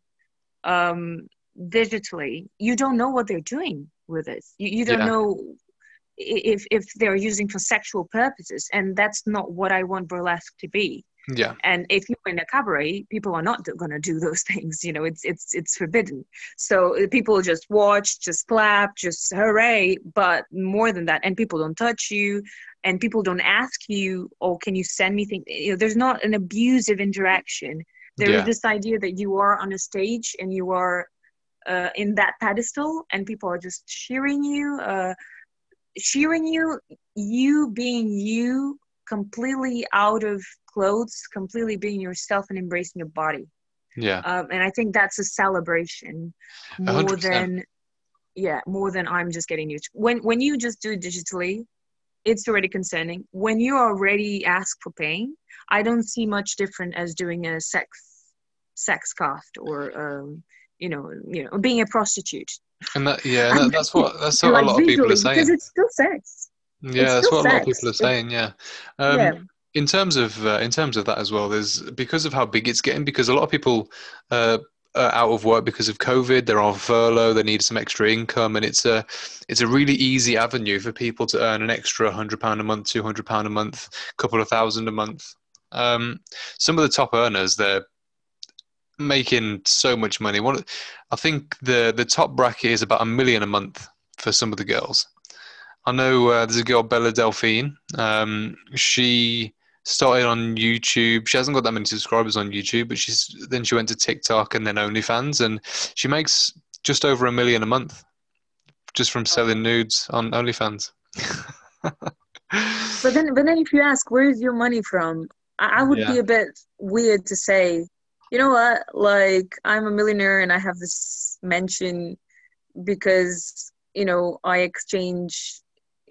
um, digitally, you don't know what they're doing with it. You, you don't yeah. know if if they're using for sexual purposes, and that's not what I want burlesque to be. Yeah. And if you're in a cabaret, people are not going to do those things. You know, it's it's it's forbidden. So uh, people just watch, just clap, just hooray. But more than that, and people don't touch you, and people don't ask you, "Oh, can you send me things?" You know, there's not an abusive interaction. There yeah. is this idea that you are on a stage and you are uh, in that pedestal, and people are just cheering you, uh, cheering you. You being you completely out of clothes, completely being yourself and embracing your body. Yeah. Um, and I think that's a celebration more 100%. than yeah, more than I'm just getting used. When when you just do it digitally, it's already concerning. When you already ask for paying, I don't see much different as doing a sex sex cast or um, you know you know being a prostitute. And that, yeah, that, that's what that's what Like a lot of people are saying. because it's still sex. Yeah, it's that's what a lot of people are saying. Yeah. Um, yeah. in terms of uh, in terms of that as well there's because of how big it's getting because a lot of people uh, are out of work because of covid they're on furlough they need some extra income and it's a it's a really easy avenue for people to earn an extra 100 pound a month 200 pound a month a couple of thousand a month um, some of the top earners they're making so much money one i think the the top bracket is about a million a month for some of the girls I know uh, there's a girl, Belle Delphine. Um, she started on YouTube. She hasn't got that many subscribers on YouTube, but she's then she went to TikTok and then OnlyFans, and she makes just over a million a month just from selling nudes on OnlyFans. But then, but then, if you ask where's your money from, I, I would be a bit weird to say, you know what, like I'm a millionaire and I have this mansion because you know I exchange,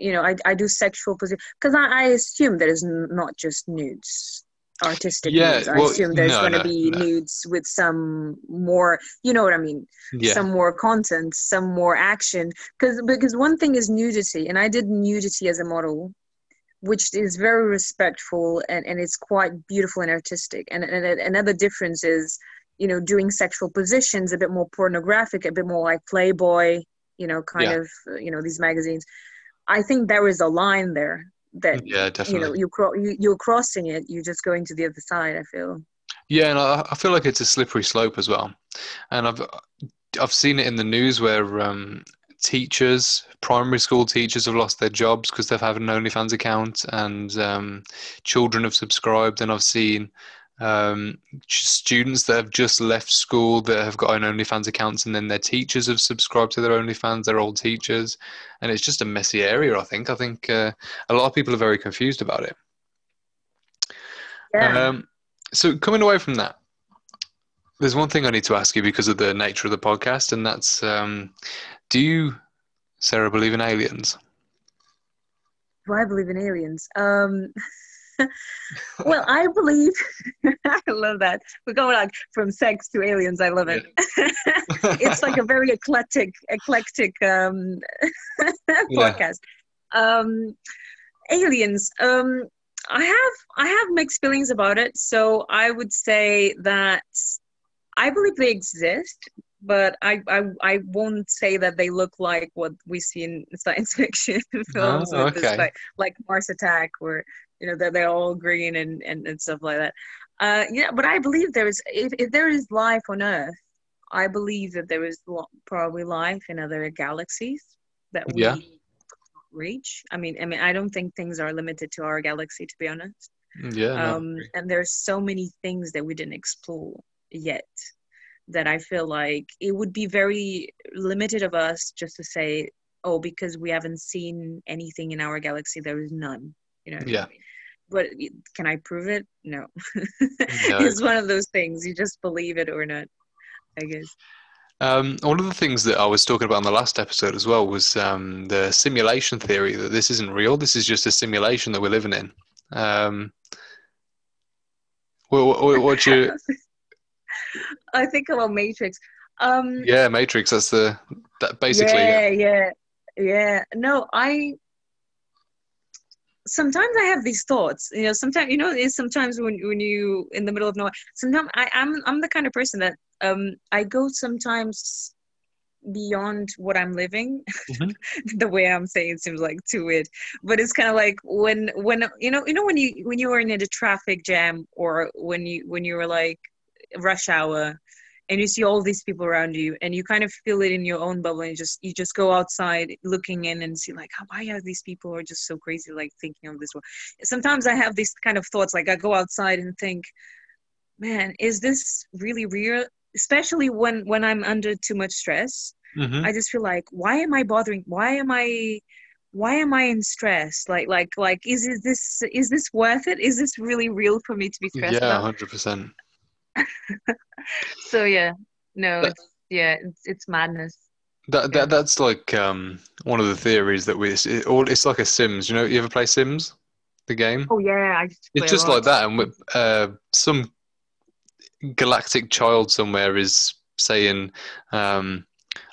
you know, I I do sexual position because I, I assume there is not just nudes, artistic Yeah, nudes. I well, assume there's no, going to no, be no. nudes with some more, you know what I mean, yeah, some more content, some more action. Because because one thing is nudity, and I did nudity as a model, which is very respectful and, and it's quite beautiful and artistic. And, and another difference is, you know, doing sexual positions a bit more pornographic, a bit more like Playboy, you know, kind Yeah. of, you know, these magazines. I think there is a line there that yeah, you know you cro- you, you're crossing it. You're just going to the other side. I feel. Yeah, and I, I feel like it's a slippery slope as well. And I've I've seen it in the news where um, teachers, primary school teachers, have lost their jobs because they've had an OnlyFans account, and um, children have subscribed. And I've seen um, students that have just left school that have got an OnlyFans accounts, and then their teachers have subscribed to their OnlyFans. They're old teachers, and it's just a messy area. I think. I think uh, a lot of people are very confused about it. Yeah. Um, so coming away from that, there's one thing I need to ask you because of the nature of the podcast, and that's um, do you, Sarah, believe in aliens? Do I believe in aliens? Well, I believe. I love that. We're going like from sex to aliens. I love it. it's like a very eclectic, eclectic um, Yeah. podcast. Um, aliens. Um, I have I have mixed feelings about it. So I would say that I believe they exist, but I I, I won't say that they look like what we see in science fiction films Oh, okay. like like Mars Attack, where you know they're, they're all green and, and, and stuff like that. Uh, yeah, but I believe there is if, if there is life on Earth, I believe that there is lo- probably life in other galaxies that we Yeah. reach. I mean, I mean, I don't think things are limited to our galaxy, to be honest. Yeah, no, I Um, agree. and there's so many things that we didn't explore yet that I feel like it would be very limited of us just to say, oh, because we haven't seen anything in our galaxy, there is none. You know. Yeah. But can I prove it? No. No. it's one of those things. You just believe it or not. I guess. Um, one of the things that I was talking about in the last episode as well was um, the simulation theory that this isn't real. This is just a simulation that we're living in. Um, what, what, what's your I think about Matrix. Um, yeah Matrix? That's the that basically. yeah, yeah, yeah. No, I sometimes I have these thoughts. You know, sometimes you know, it's sometimes when when you in the middle of nowhere. Sometimes I, I'm I'm the kind of person that um I go sometimes beyond what I'm living. Mhm. the way I'm saying it seems like too weird, but it's kind of like when when you know you know when you when you are in a traffic jam or when you when you were like rush hour and you see all these people around you and you kind of feel it in your own bubble and you just you just go outside looking in and see like why are these people are just so crazy like thinking of this world sometimes i have these kind of thoughts like i go outside and think man is this really real especially when when i'm under too much stress Mhm. I just feel like, why am I bothering? Why am I why am I in stress? Like, like, like, is, is this is this worth it? Is this really real for me to be stressed Yeah, about? hundred percent. So yeah, no, That- it's yeah, it's it's madness. That, Yeah. that that's like um one of the theories that we it, all it's like a Sims. You know, you ever play Sims, the game? Oh yeah, I just play It's just like that, and with, uh, some galactic child somewhere is saying, um,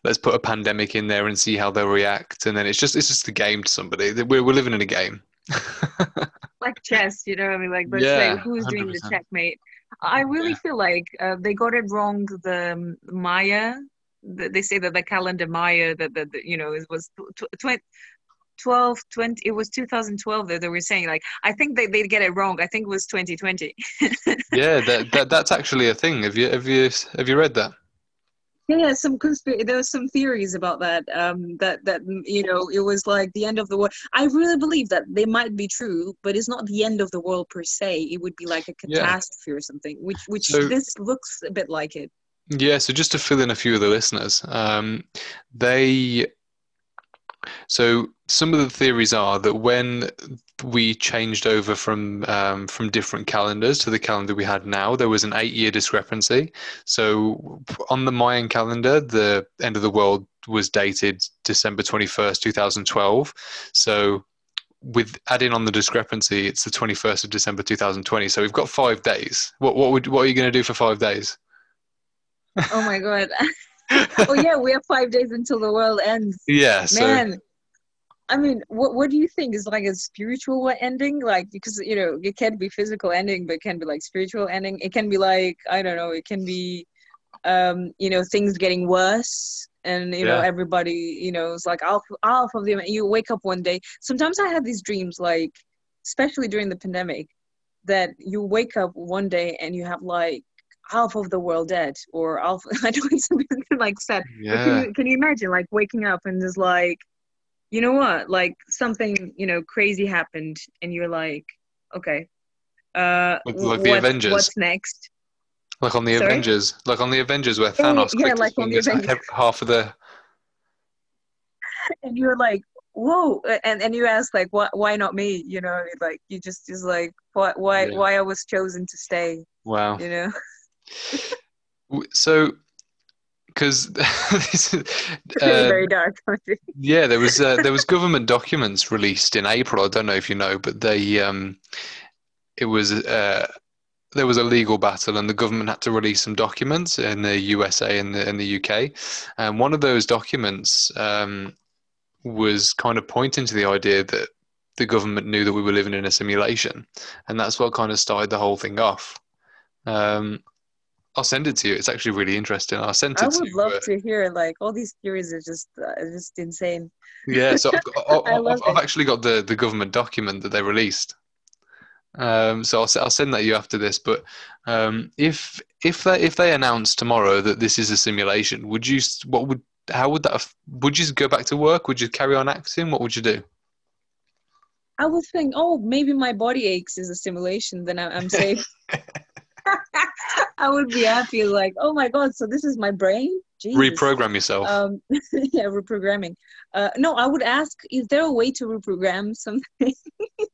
"Let's put a pandemic in there and see how they'll react," and then it's just it's just a game to somebody. We're we're living in a game. like chess, you know what I mean? Like, let's Yeah, say who's doing the checkmate. I really Yeah. feel like uh, they got it wrong. The um, Maya, the, they say that the calendar Maya, that the, the you know, it was tw- tw- 12, 20, it was 2012 that they were saying. Like, I think they they get it wrong. I think it was 2020. yeah, that, that that's actually a thing. Have you have you have you read that? Yeah, yeah, some conspiracy. There was some theories about that. Um, that that mm, you know, it was like the end of the world. I really believe that they might be true, but it's not the end of the world per se. It would be like a Yeah. catastrophe or something, which which So- this looks a bit like it. Yeah, so just to fill in a few of the listeners, um, they so some of the theories are that when we changed over from um, from different calendars to the calendar we had now, there was an eight-year discrepancy. So on the Mayan calendar, the end of the world was dated December 21st, 2012. So with adding on the discrepancy, it's the 21st of December 2020. So we've got five days. What what would what are you going to do for five days? Oh my god. oh yeah, we have five days until the world ends. Yeah, so Man, I mean, what what do you think is like a spiritual ending? Like because you know it can be physical ending, but it can be like spiritual ending. It can be like I don't know. It can be, um, you know, things getting worse, and you know everybody, you know, it's like half half of them. You wake up one day. Sometimes I have these dreams, like especially during the pandemic, that you wake up one day and you have like half of the world dead, or half. I don't know something like sad. But Can yeah, you, can you imagine like waking up and there's like, you know what, like something you know crazy happened, and you're like, okay, uh, Like- like the what- Avengers. What's next? like on the Sorry? Avengers, like on the Avengers where Yeah, yeah, Thanos yeah, like on the Avengers. half of the And you're like, whoa, and and you ask like, why why not me? You know, like you just is like, why why Yeah. why I was chosen to stay? wow. You know, So, because this is, very uh, dark. yeah, there was uh, there was government documents released in April. I don't know if you know, but they um, it was uh, there was a legal battle, and the government had to release some documents in the USA and the in the UK, and one of those documents um, was kind of pointing to the idea that the government knew that we were living in a simulation, and that's what kind of started the whole thing off. Um, I'll send it to you. It's actually really interesting. I sent it I would love uh, to hear like all these theories are just uh, just insane. Yeah, so I've, got, I- I I- love I've, actually got the, the government document that they released. Um, so I'll, I'll send that you after this. But um, if if they if they announce tomorrow that this is a simulation, would you what would how would that would you go back to work? Would you carry on acting? What would you do? I would think, oh, maybe my body aches is a simulation. Then I- I'm safe. I would be happy, like, oh my god, so this is my brain. Jesus. Reprogram yourself. Um, yeah, reprogramming. Uh, no, I would ask, is there a way to reprogram something? yeah.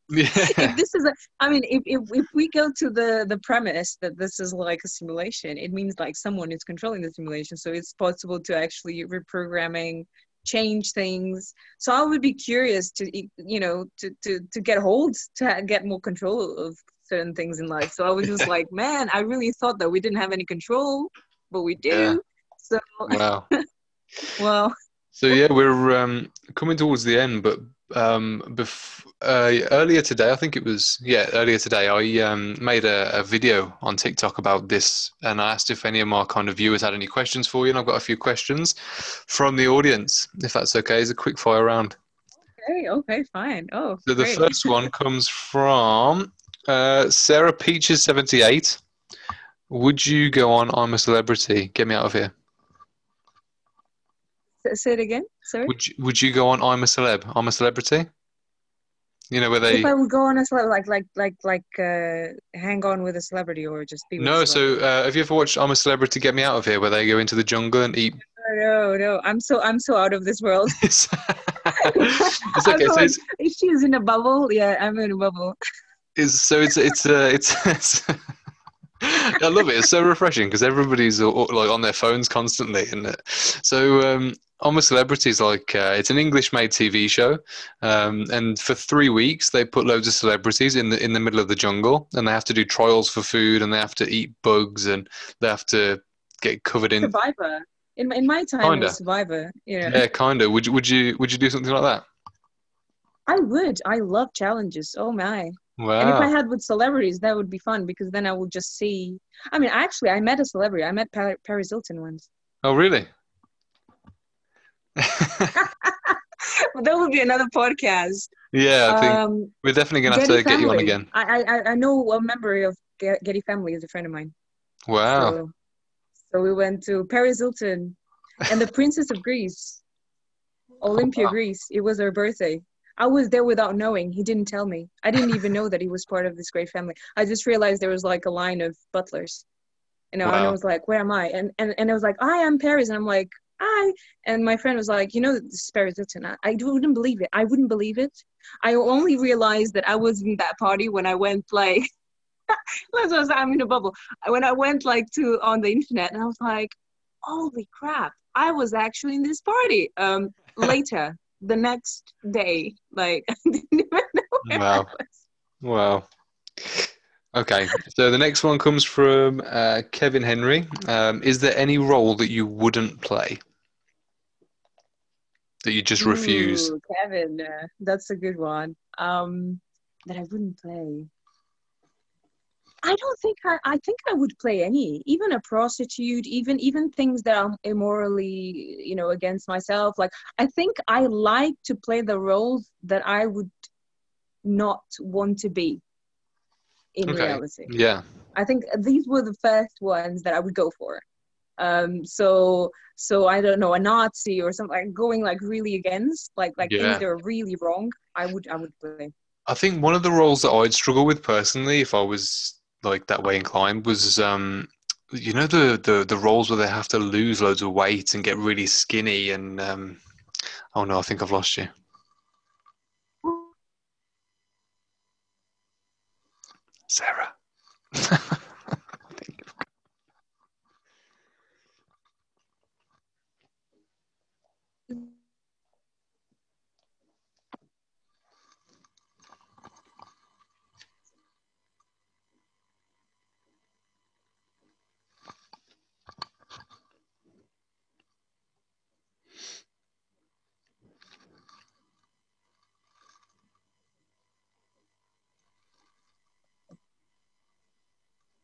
if this is a, I mean, if, if if we go to the the premise that this is like a simulation, it means like someone is controlling the simulation, so it's possible to actually reprogramming change things so i would be curious to you know to to, to get hold to get more control of certain things in life so i was just like man i really thought that we didn't have any control but we do Yeah. so Wow. well So yeah, we're um, coming towards the end, but um, bef- uh, earlier today, I think it was yeah, earlier today, I um, made a, a video on TikTok about this, and I asked if any of my kind of viewers had any questions for you, and I've got a few questions from the audience, if that's okay. It's a quick fire round. okay okay fine oh So the great. first one comes from uh, Sarah Peaches seventy eight. Would you go on I'm a Celebrity? Get me out of here. Say it again sorry Would you, would you go on I'm a Celeb? I'm a Celebrity. You know where they if I would go on a celeb, like like like like uh, hang on with a celebrity or just be No, so uh, have you ever watched I'm a Celebrity, Get Me Out of Here, where they go into the jungle and eat? no no I'm so I'm so out of this world it's okay. So it's, if she's in a bubble, yeah, I'm in a bubble. it's so it's it's uh, it's. it's I love it. It's so refreshing because everybody's all, like on their phones constantly, and uh, so um, I'm a celebrity is like uh, it's an English-made TV show, um, and for three weeks they put loads of celebrities in the in the middle of the jungle, and they have to do trials for food, and they have to eat bugs, and they have to get covered in. Survivor. In in my time, Kinda. Survivor. Yeah. Yeah, kind of. Would you would you would you do something like that? I would. I love challenges. Oh my. And if I had with celebrities, that would be fun because then I would just see. I mean, actually, I met a celebrity. I met Par- Paris Hilton once. Oh, really? But that would be another podcast. yeah, I think Um, we're definitely gonna have Getty to get you on again. I, I I know a member of Getty family is a friend of mine. Wow. So, so we went to Paris Hilton and the Princess of Greece, Olympia, Wow. Greece. It was her birthday. I was there without knowing. He didn't tell me. I didn't even know that he was part of this great family. I just realized there was like a line of butlers. You know, and I was like, where am I? And, and and I was like, I am Paris. And I'm like, I. And my friend was like, you know, this is Paris Hilton. I, I wouldn't believe it. I wouldn't believe it. I only realized that I was in that party when I went like, that's what I I'm in a bubble. When I went like to on the internet and I was like, holy crap, I was actually in this party. Um, later, the next day, like I didn't even know Wow. Wow. Okay, so the next one comes from uh, Kevin Henry. Um, is there any role that you wouldn't play? That you just refuse? Ooh, Kevin, uh, that's a good one. Um, that I wouldn't play. I don't think I. I think I would play any, even a prostitute, even even things that are immorally, you know, against myself. Like I think I like to play the roles that I would not want to be in Okay. reality. Yeah. I think these were the first ones that I would go for. Um, so so I don't know a Nazi or something like going like really against like like Yeah. things that are really wrong. I would I would play. I think one of the roles that I'd struggle with personally, if I was like that way inclined, was um, you know the, the the roles where they have to lose loads of weight and get really skinny and um, oh no, I think I've lost you. Sarah.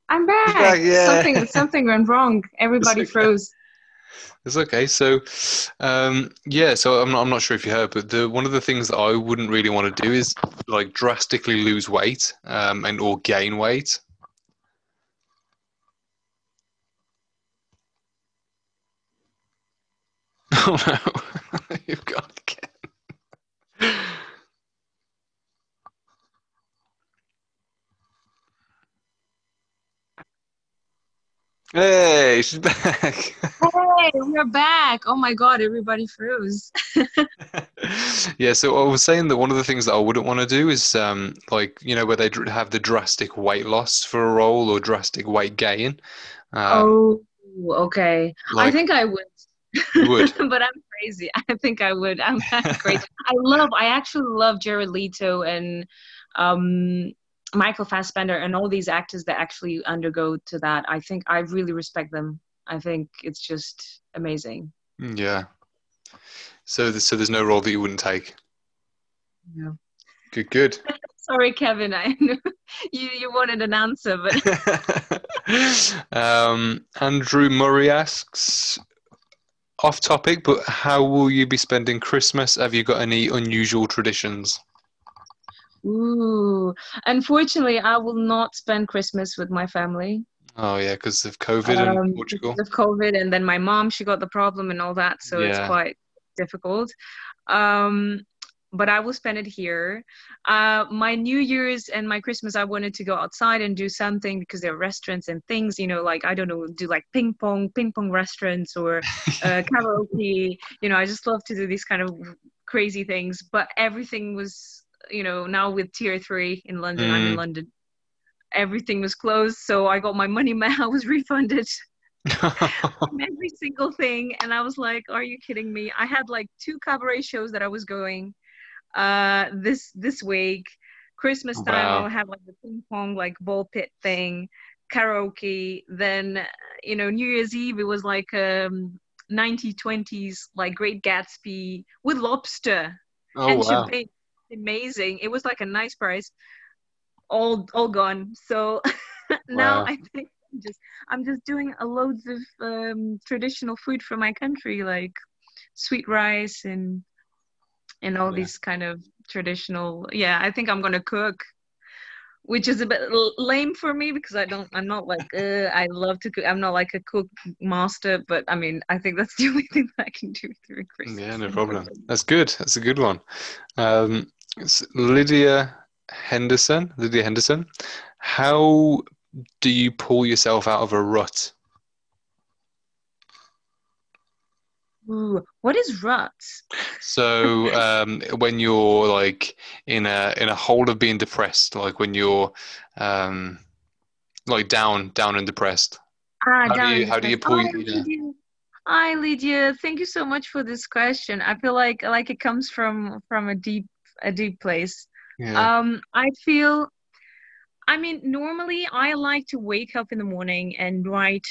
I'm back. back, yeah. Something something went wrong. Everybody okay. froze. It's okay. So, um, yeah. So I'm not. I'm not sure if you heard, but the one of the things that I wouldn't really want to do is like drastically lose weight um, and or gain weight. Oh no! You've got Hey, she's back. Hey, we're back. Oh my god, everybody froze. yeah, so I was saying that one of the things that I wouldn't want to do is, um, like, you know, where they have the drastic weight loss for a role or drastic weight gain. Um, oh, okay. I think I would. Would? but I'm crazy. I think I would. I'm crazy. I love. I actually love Jared Leto and um, Michael Fassbender and all these actors that actually undergo to that. I think I really respect them. I think it's just amazing. yeah. So, th- so there's no role that you wouldn't take. Yeah. Good, good. Sorry, Kevin. I knew you you wanted an answer, but um, Andrew Murray asks, off topic, but how will you be spending Christmas? Have you got any unusual traditions? Ooh, unfortunately, I will not spend Christmas with my family. Oh yeah, because of COVID in um, Portugal. because of COVID, and then my mom she got the problem and all that, so it's quite difficult. Um, but I will spend it here. Uh, my New Year's and my Christmas, I wanted to go outside and do something because there are restaurants and things, you know, like I don't know, do like ping pong, ping pong restaurants or uh, karaoke. You know, I just love to do these kind of crazy things, but everything was, you know, now with tier three in London, mm. I'm in mm. London. Everything was closed, so I got my money. I was refunded every single thing, and I was like, "Are you kidding me?" I had like two cabaret shows that I was going uh this this week. Christmas time, wow. I have like the ping pong like ball pit thing, karaoke. Then you know, New Year's Eve, it was like um 1920s like Great Gatsby with lobster oh, and wow. champagne. Amazing. It was like a nice price. All all gone. So now wow. I think I'm just I'm just doing a loads of um, traditional food from my country, like sweet rice and and all yeah. these kind of traditional. Yeah, I think I'm gonna cook which is a bit lame for me because I don't I'm not like uh, I love to cook I'm not like a cook master but I mean I think that's the only thing that I can do through Christmas. Yeah, no problem. That's good. That's a good one. Um, Lydia Henderson, Lydia Henderson, how do you pull yourself out of a rut? Ooh, what is rut? So um, when you're like in a in a hole of being depressed, like when you're um, like down down and depressed. Ah, how down do you how do you pull? Hi, Lydia. Hi, Lydia. Thank you so much for this question. I feel like like it comes from from a deep a deep place. Yeah. Um, I feel. I mean, normally I like to wake up in the morning and write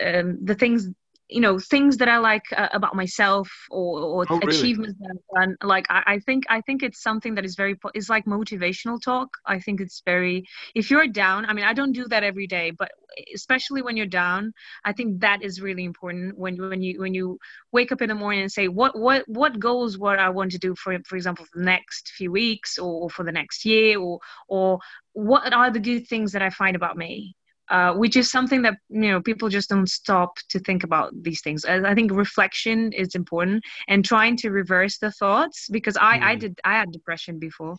um, the things you know things that I like uh, about myself or, or oh, really? achievements that I've done. Like I, I, think I think it's something that is very it's like motivational talk. I think it's very if you're down. I mean, I don't do that every day, but especially when you're down, I think that is really important. When you when you when you wake up in the morning and say what what what goals what I want to do for for example for the next few weeks or, or for the next year or or what are the good things that I find about me uh, which is something that you know people just don't stop to think about these things. I, I think reflection is important and trying to reverse the thoughts because I mm. I did I had depression before,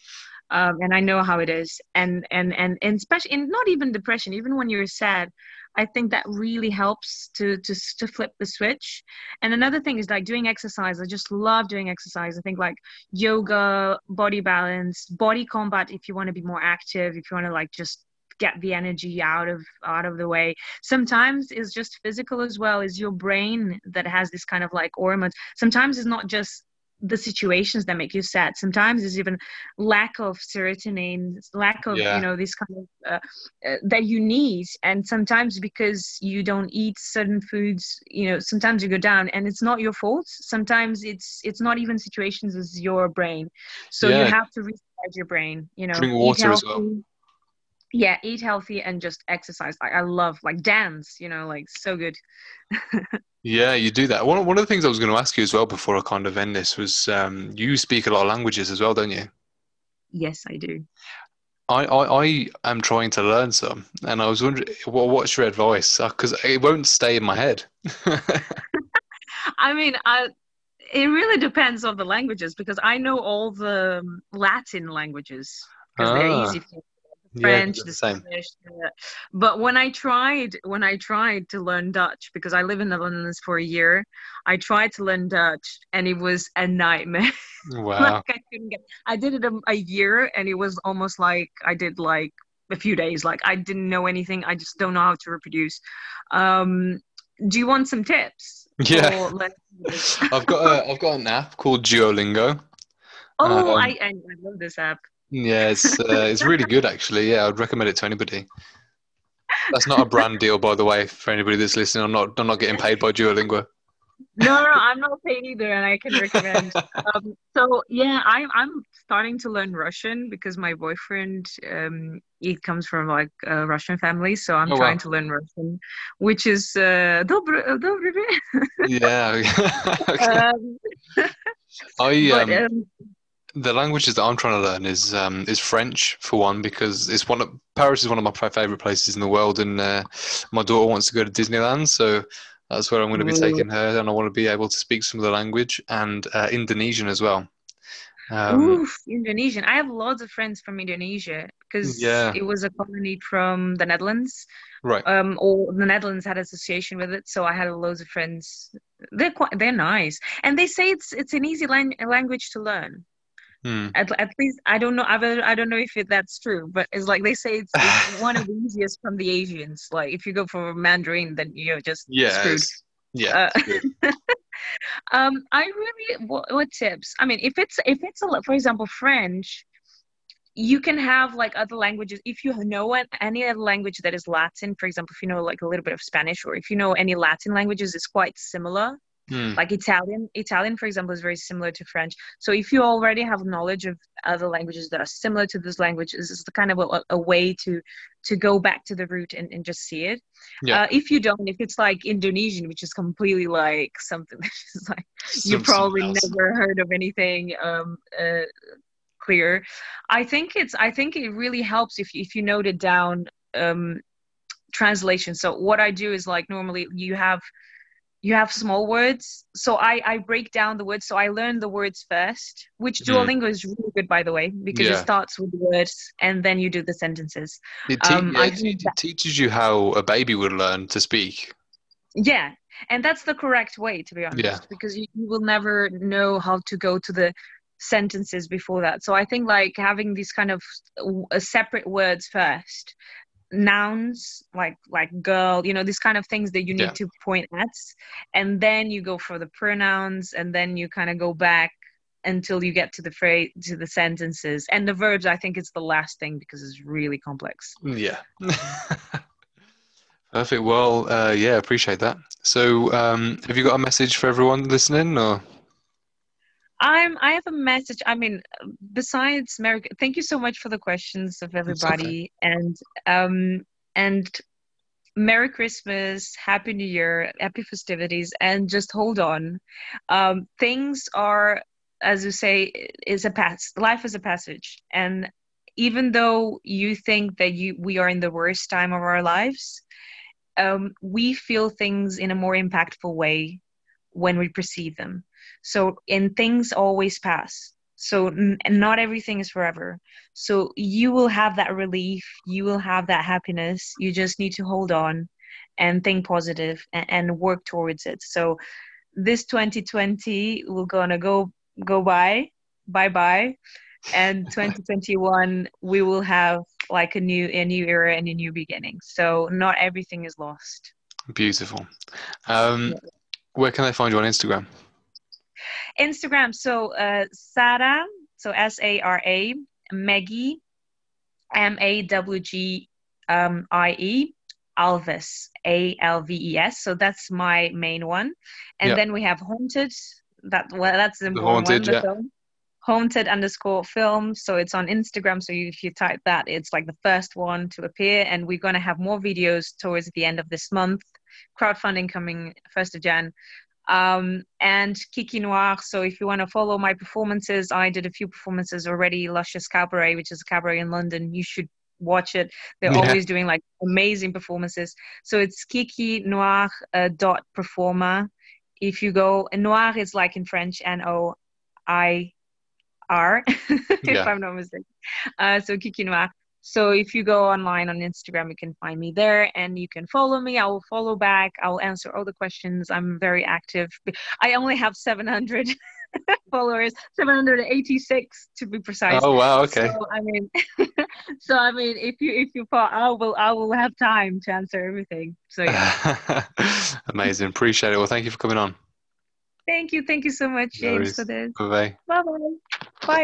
um, and I know how it is. And and and and especially in not even depression, even when you're sad, I think that really helps to to to flip the switch. And another thing is like doing exercise. I just love doing exercise. I think like yoga, body balance, body combat if you want to be more active, if you want to like just get the energy out of out of the way. Sometimes it's just physical as well is your brain that has this kind of like hormones. Sometimes it's not just the situations that make you sad. Sometimes it's even lack of serotonin lack of yeah. you know this kind of uh, uh, that you need. And sometimes because you don't eat certain foods you know sometimes you go down and it's not your fault. Sometimes it's it's not even situations as your brain. So yeah. you have to restart your brain you know. Drink water as well yeah eat healthy and just exercise. Like i love like dance you know like so good. Yeah you do that. One, one of the things i was going to ask you as well before i kind of end this was um, you speak a lot of languages as well don't you? Yes i do. I, I, I am trying to learn some and i was wondering what, what's your advice? Because uh, it won't stay in my head. I mean i it really depends on the languages because i know all the um, latin languages because ah. they're easy for French, yeah, the Spanish. Uh, but when I tried, when I tried to learn Dutch, because I live in the Netherlands for a year, I tried to learn Dutch, and it was a nightmare. Wow! like I couldn't get. I did it a, a year, and it was almost like I did like a few days. Like I didn't know anything. I just don't know how to reproduce. Um, do you want some tips? Yeah. I've got a, I've got an app called Duolingo. Oh, um, I, I love this app. Yeah, it's uh, it's really good actually. Yeah, I'd recommend it to anybody. That's not a brand deal, by the way, for anybody that's listening. I'm not I'm not getting paid by Duolingo. no, no, I'm not paid either, and I can recommend. Um, so yeah, I'm I'm starting to learn Russian because my boyfriend um, he comes from like a Russian family, so I'm oh, trying wow. to learn Russian, which is uh, dobry, uh, dobry. yeah. okay. um, I um, but, um, um the languages that I'm trying to learn is um, is French for one because it's one of Paris is one of my favorite places in the world, and uh, my daughter wants to go to Disneyland, so that's where I'm going to be taking her, and I want to be able to speak some of the language and uh, Indonesian as well. Um, Oof, Indonesian. I have lots of friends from Indonesia because Yeah. it was a colony from the Netherlands. right. Um, or the Netherlands had association with it, so I had loads of friends. They're quite, they're nice, and they say it's it's an easy lang- language to learn. Hmm. At, at least I don't know. I don't, I don't know if it, that's true, but it's like they say it's, it's one of the easiest from the Asians. Like if you go for Mandarin, then you're just Yeah. screwed. Yeah. Uh, um, I really what, what tips? I mean, if it's if it's a, for example French, you can have like other languages. If you know an- any other language that is Latin, for example, if you know like a little bit of Spanish, or if you know any Latin languages, it's quite similar. Hmm. Like Italian, Italian, for example, is very similar to French. So if you already have knowledge of other languages that are similar to this language, this is the kind of a, a way to to go back to the root and, and just see it. Yeah. Uh, if you don't, if it's like Indonesian, which is completely like something that is like you probably never heard of anything um, uh, clear. I think it's I think it really helps if if you note it down um, translation. So what I do is like normally you have you have small words. So I I break down the words. So I learn the words first, which Mhm. Duolingo is really good by the way because Yeah. it starts with the words and then you do the sentences. It, te- um, it, it teaches you how a baby would learn to speak. Yeah, and that's the correct way to be honest. Yeah. Because you, you will never know how to go to the sentences before that. So I think like having these kind of uh, separate words first, nouns like like girl, you know, these kind of things that you need Yeah. to point at, and then you go for the pronouns, and then you kind of go back until you get to the phrase to the sentences and the verbs i think it's the last thing because it's really complex Yeah. Perfect. Well, uh, yeah, appreciate that. So, um, have you got a message for everyone listening, or I'm. I have a message. I mean, besides Merry, thank you so much for the questions of okay. everybody, and um, and Merry Christmas, Happy New Year, Happy festivities, and just hold on. Um, things are, as you say, is a pass. Life is a passage, and even though you think that you we are in the worst time of our lives, um, we feel things in a more impactful way when we perceive them. So, and things always pass. So, n- not everything is forever. So, you will have that relief, you will have that happiness. You just need to hold on and think positive and, and work towards it. So, this 2020 will gonna go go by, bye bye, and 2021 we will have like a new a new era and a new beginning. So, not everything is lost. beautiful? Um, where can I find you on Instagram? Instagram. So uh, Sarah, so S A R A, Maggie, M A W G I E, um, I E, Alves, A L V E S. So that's my main one. And Yeah. then we have Haunted. That well, that's the, The important Haunted, one. yeah. Haunted underscore film. So it's on Instagram. So you, if you type that, it's like the first one to appear. And we're going to have more videos towards the end of this month. Crowdfunding coming 1st of Jan um, and Kiki Noir. So if you want to follow my performances, I did a few performances already. Luscious Cabaret, which is a cabaret in London. You should watch it. They're Yeah. always doing like amazing performances. So it's Kiki Noir uh, dot performer. If you go, and Noir is like in French, N O I R, if Yeah. I'm not mistaken. Uh, so Kiki Noir. So if you go online on Instagram, you can find me there and you can follow me. I will follow back. I will answer all the questions. I'm very active. I only have 700 followers, 786 to be precise. Oh wow, okay. So I mean, so I mean, if you if you thought I will I will have time to answer everything. So yeah. Amazing. Appreciate it. Well, thank you for coming on. thank you, thank you so much, James, worries. for this. Bye bye. Bye bye. Bye.